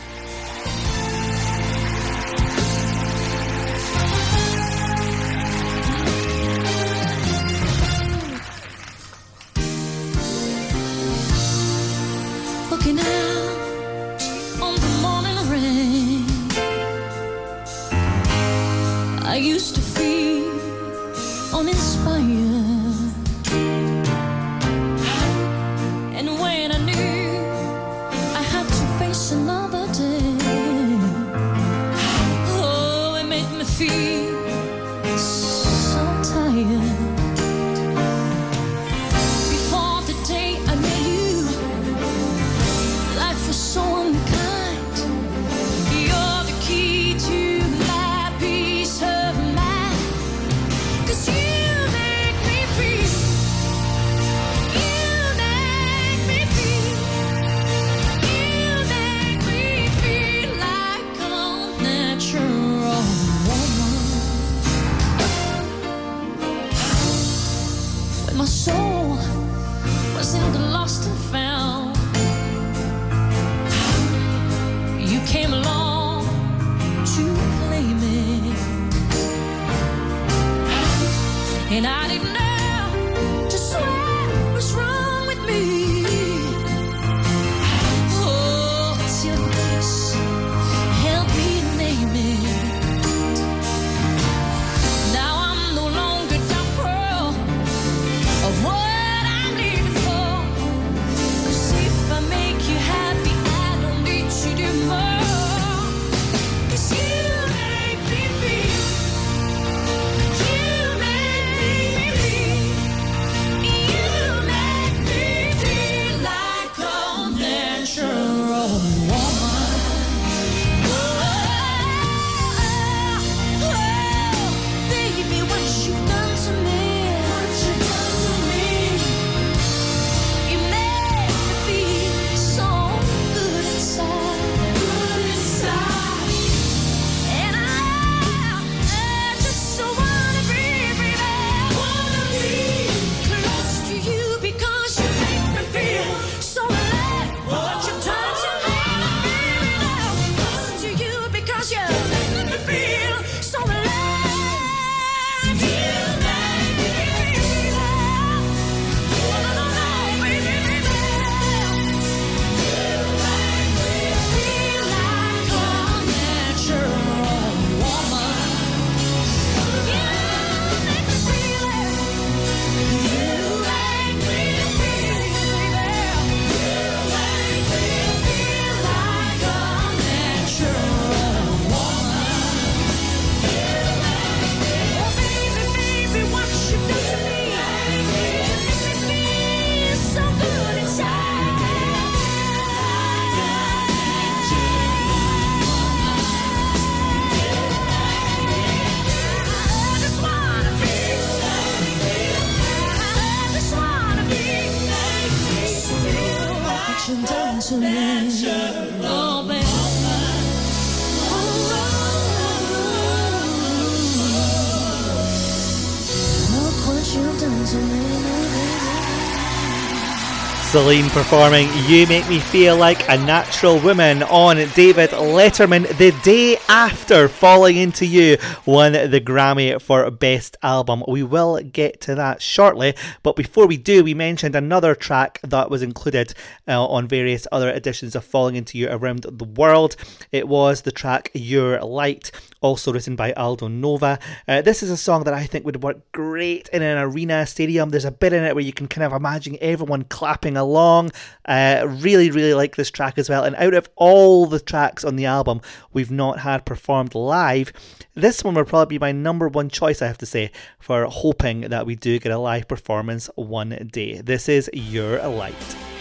Celine performing You Make Me Feel Like a Natural Woman on David Letterman the day after Falling Into You won the Grammy for Best Album. We will get to that shortly, but before we do, we mentioned another track that was included uh, on various other editions of Falling Into You around the world. It was the track Your Light also written by Aldo Nova. Uh, this is a song that I think would work great in an arena stadium. There's a bit in it where you can kind of imagine everyone clapping along. Uh, really, really like this track as well. And out of all the tracks on the album we've not had performed live, this one would probably be my number one choice, I have to say, for hoping that we do get a live performance one day. This is Your Light.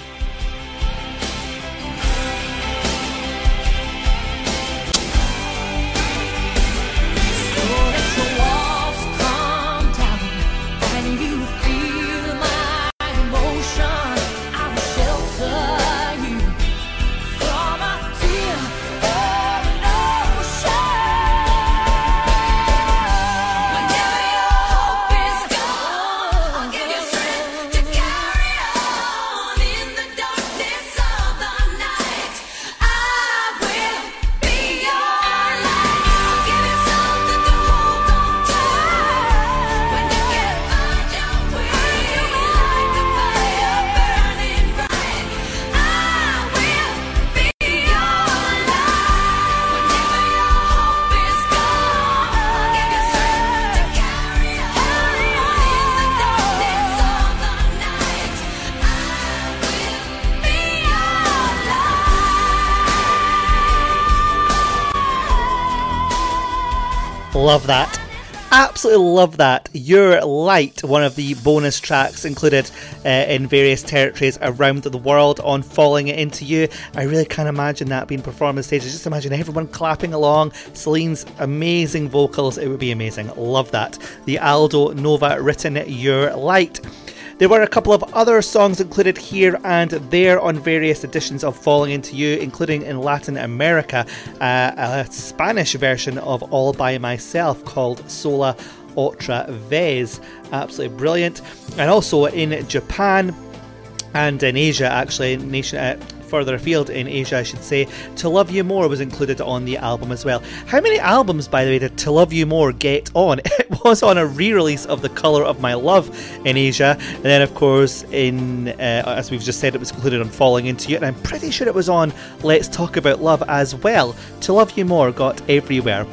Love that. Absolutely love that. Your Light, one of the bonus tracks included uh, in various territories around the world on Falling Into You. I really can't imagine that being performed on stage. Just imagine everyone clapping along. Celine's amazing vocals. It would be amazing. Love that. The Aldo Nova written Your Light. There were a couple of other songs included here and there on various editions of Falling Into You, including in Latin America, uh, a Spanish version of All By Myself called Sola Otra Vez. Absolutely brilliant. And also in Japan, and in Asia, actually, nation, uh, further afield in Asia, I should say, To Love You More was included on the album as well. How many albums, by the way, did To Love You More get on? It was on a re release of The Colour of My Love in Asia, and then, of course, in uh, as we've just said, it was included on Falling Into You, and I'm pretty sure it was on Let's Talk About Love as well. To Love You More got everywhere.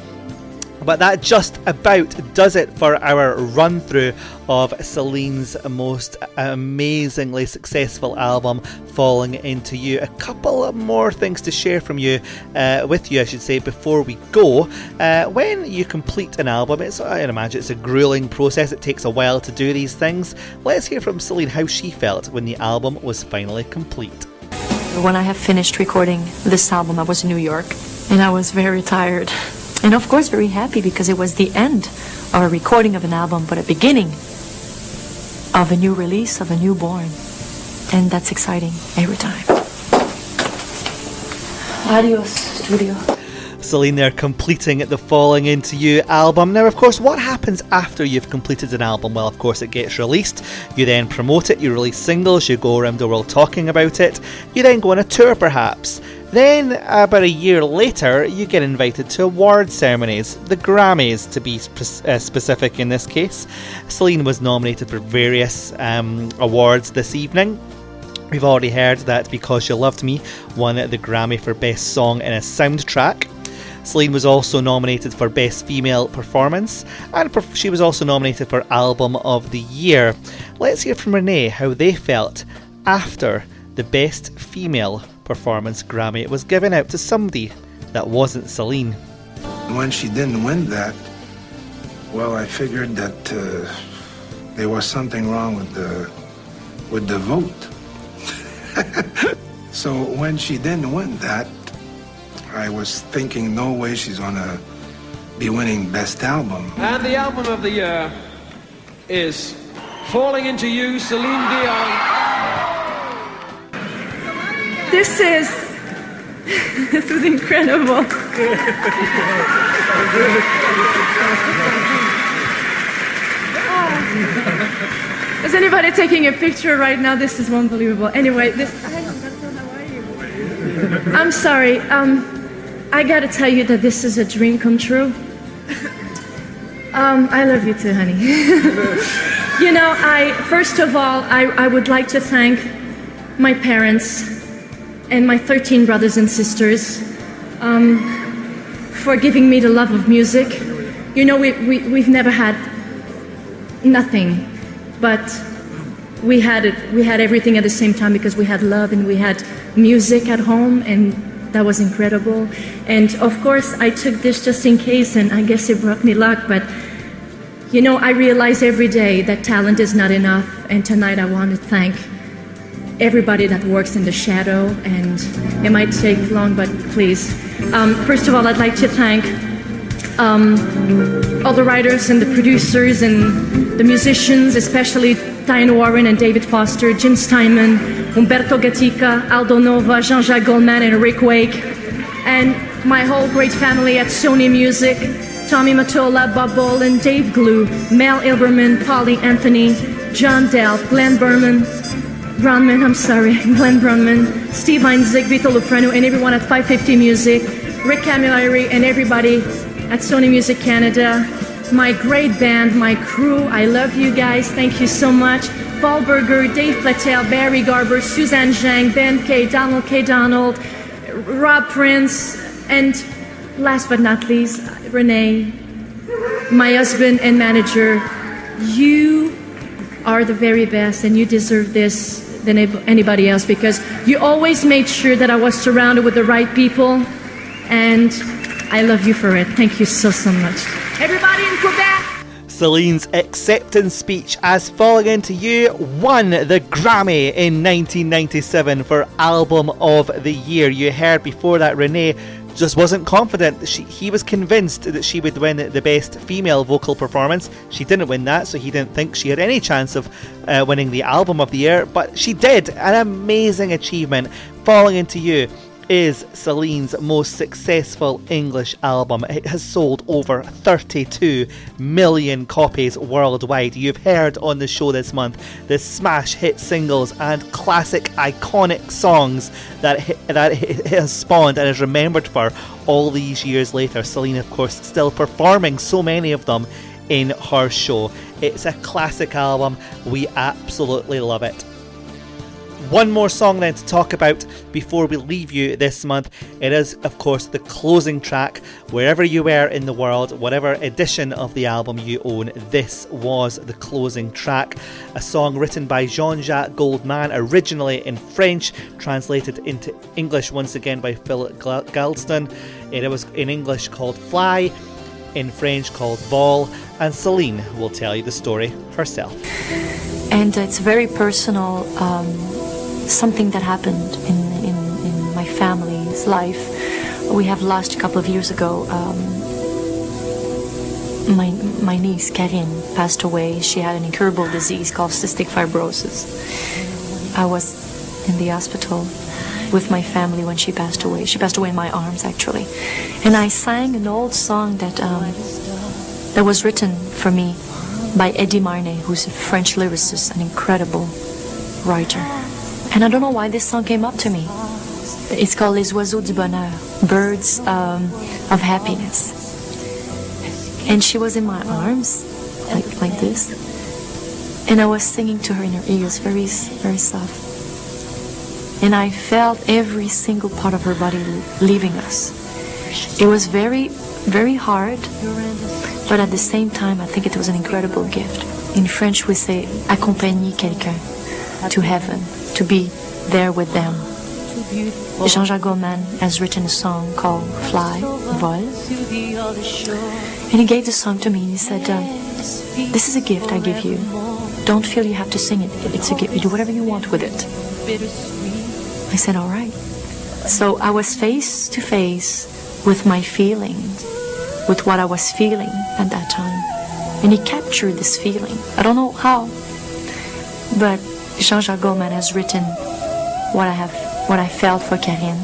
But that just about does it for our run through of Celine's most amazingly successful album, Falling Into You. A couple of more things to share from you, uh, with you, I should say, before we go. Uh, when you complete an album, it's I imagine it's a grueling process. It takes a while to do these things. Let's hear from Celine how she felt when the album was finally complete. When I have finished recording this album, I was in New York and I was very tired. And of course, very happy because it was the end of a recording of an album, but a beginning of a new release, of a newborn. And that's exciting every time. Adios, studio. Celine there completing the Falling Into You album. Now, of course, what happens after you've completed an album? Well, of course, it gets released. You then promote it, you release singles, you go around the world talking about it. You then go on a tour, perhaps. Then, about a year later, you get invited to award ceremonies, the Grammys to be uh, specific in this case. Celine was nominated for various um, awards this evening. We've already heard that Because You Loved Me won the Grammy for Best Song in a Soundtrack. Celine was also nominated for Best Female Performance, and she was also nominated for Album of the Year. Let's hear from Renee how they felt after the Best Female Performance Grammy It was given out to somebody that wasn't Celine. When she didn't win that, well, I figured that uh, there was something wrong with the with the vote. so when she didn't win that, I was thinking, no way she's gonna be winning Best Album. And the album of the year is Falling Into You, Celine Dion. This is this is incredible. Is anybody taking a picture right now? This is unbelievable. Anyway, this. I'm sorry. Um, I gotta tell you that this is a dream come true. Um, I love you too, honey. you know, I first of all, I, I would like to thank my parents and my 13 brothers and sisters um, for giving me the love of music. You know, we, we, we've never had nothing, but we had it. We had everything at the same time because we had love and we had music at home, and that was incredible. And of course, I took this just in case, and I guess it brought me luck. But you know, I realize every day that talent is not enough, and tonight I want to thank everybody that works in the shadow. And it might take long, but please. Um, first of all, I'd like to thank um, all the writers and the producers and the musicians, especially Diane Warren and David Foster, Jim Steinman, Humberto Gatica, Aldo Nova, Jean-Jacques Goldman, and Rick Wake, and my whole great family at Sony Music, Tommy Mottola, Bob Boland, Dave Glew, Mel Ilberman, Polly Anthony, John Dell, Glenn Berman, Brunman, I'm sorry, Glenn Brownman, Steve Einzig, Vito Luprano, and everyone at 550 Music, Rick Camilleri, and everybody at Sony Music Canada, my great band, my crew. I love you guys. Thank you so much. Paul Berger, Dave Platel, Barry Garber, Suzanne Gingue, Ben K, Donald K. Donald, Rob Prince, and last but not least, Renee, my husband and manager. You are the very best, and you deserve this than anybody else because you always made sure that I was surrounded with the right people, and I love you for it. Thank you so, so much. Everybody in Quebec! Celine's acceptance speech as Falling Into You won the Grammy in 1997 for Album of the Year. You heard before that Renee just wasn't confident. That she, he was convinced that she would win the best female vocal performance. She didn't win that, so he didn't think she had any chance of uh, winning the album of the year, but she did. An amazing achievement. Falling Into You is Celine's most successful English album. It has sold over 32 million copies worldwide. You've heard on the show this month the smash hit singles and classic iconic songs that that it has spawned and is remembered for all these years later. Celine, of course, still performing so many of them in her show. It's a classic album. We absolutely love it. One more song then to talk about before we leave you this month. It is, of course, the closing track. Wherever you were in the world, whatever edition of the album you own, this was the closing track. A song written by Jean Jacques Goldman, originally in French, translated into English once again by Philip Galdston. It was in English called Fly, in French called Vol, and Celine will tell you the story herself. And it's very personal. Um, something that happened in, in, in my family's life. We have lost a couple of years ago. Um, my, my niece, Karine, passed away. She had an incurable disease called cystic fibrosis. I was in the hospital with my family when she passed away. She passed away in my arms, actually. And I sang an old song that, um, that was written for me by Eddie Marnay, who's a French lyricist, an incredible writer. And I don't know why this song came up to me. It's called Les Oiseaux du Bonheur, Birds um, of Happiness. And she was in my arms, like, like this. And I was singing to her in her ears, very, very soft. And I felt every single part of her body leaving us. It was very, very hard, but at the same time, I think it was an incredible gift. In French, we say accompagner quelqu'un to heaven to be there with them. Jean-Jacques Goldman has written a song called Fly, Vol. And he gave the song to me and he said, uh, this is a gift I give you. Don't feel you have to sing it. It's a gift. You do whatever you want with it. I said, all right. So I was face to face with my feelings, with what I was feeling at that time. And he captured this feeling. I don't know how, but Jean-Jacques Goldman has written what I have, what I felt for Karine.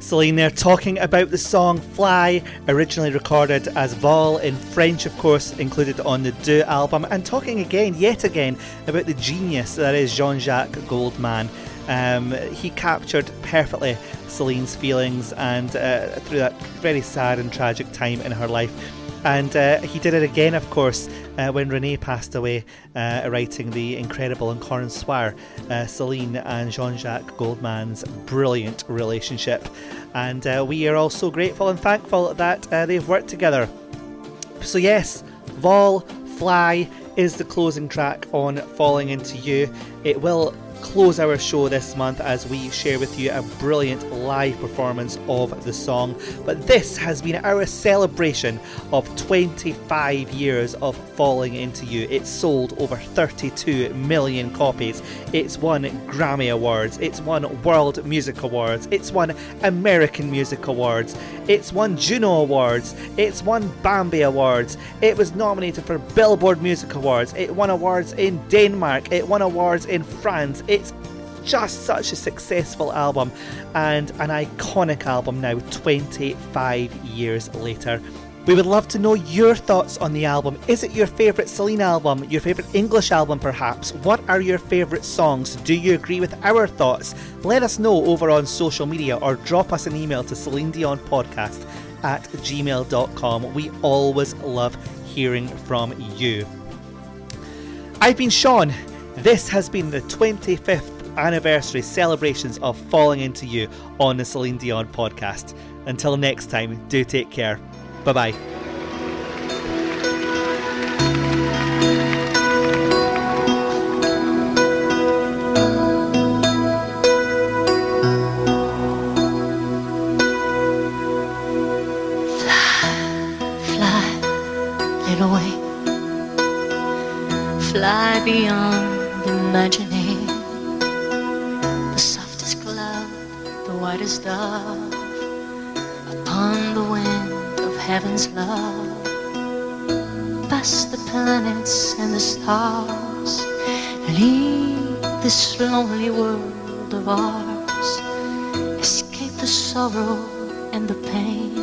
Celine there talking about the song Fly, originally recorded as Vol in French, of course, included on the D'eux album, and talking again, yet again, about the genius that is Jean Jacques Goldman. Um, he captured perfectly Celine's feelings and uh, through that very sad and tragic time in her life. And uh, he did it again, of course, uh, when Renee passed away, uh, writing the incredible Encore Soir, uh, Celine and Jean Jacques Goldman's brilliant relationship. And uh, we are all so grateful and thankful that uh, they've worked together. So, yes, Vol Fly is the closing track on Falling Into You. It will close our show this month as we share with you a brilliant live performance of the song. But this has been our celebration of 25 years of Falling Into You. It's sold over 32 million copies. It's won Grammy Awards. It's won World Music Awards. It's won American Music Awards. It's won Juno Awards. It's won Bambi Awards. It was nominated for Billboard Music Awards. It won awards in Denmark. It won awards in France. It's just such a successful album and an iconic album now, 25 years later. We would love to know your thoughts on the album. Is it your favourite Celine album? Your favourite English album, perhaps? What are your favourite songs? Do you agree with our thoughts? Let us know over on social media or drop us an email to Celine Dion Podcast at gmail.com. We always love hearing from you. I've been Sean. This has been the 25th anniversary celebrations of Falling Into You on the Celine Dion podcast. Until next time, do take care. Bye bye. Fly, little wing. Fly beyond dove upon the wind of heaven's love. Past the planets and the stars, leave this lonely world of ours. Escape the sorrow and the pain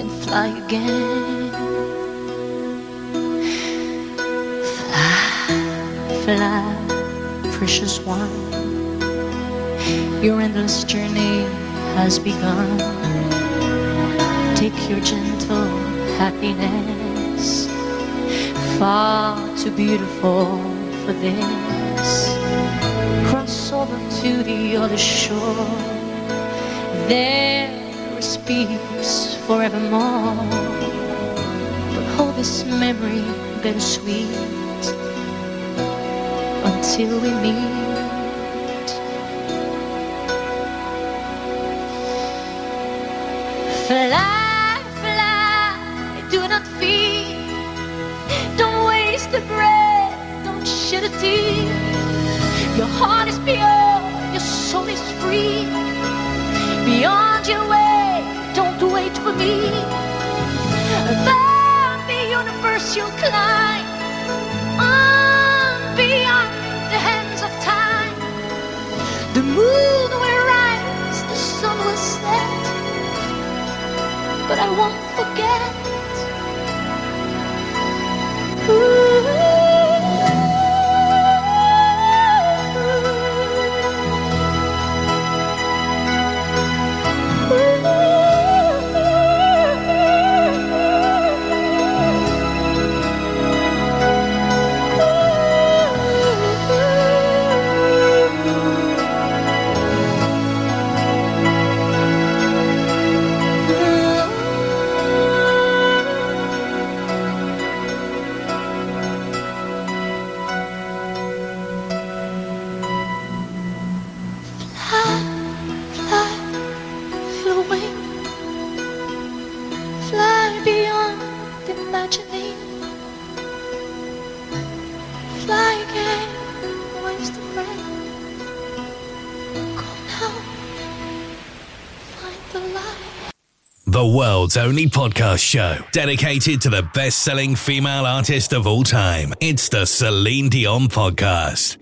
and fly again. Fly, fly, precious one. Your endless journey has begun. Take your gentle happiness, far too beautiful for this. Cross over to the other shore. There is peace forevermore. But hold this memory bittersweet until we meet. World's only podcast show dedicated to the best selling female artist of all time. It's the Celine Dion Podcast.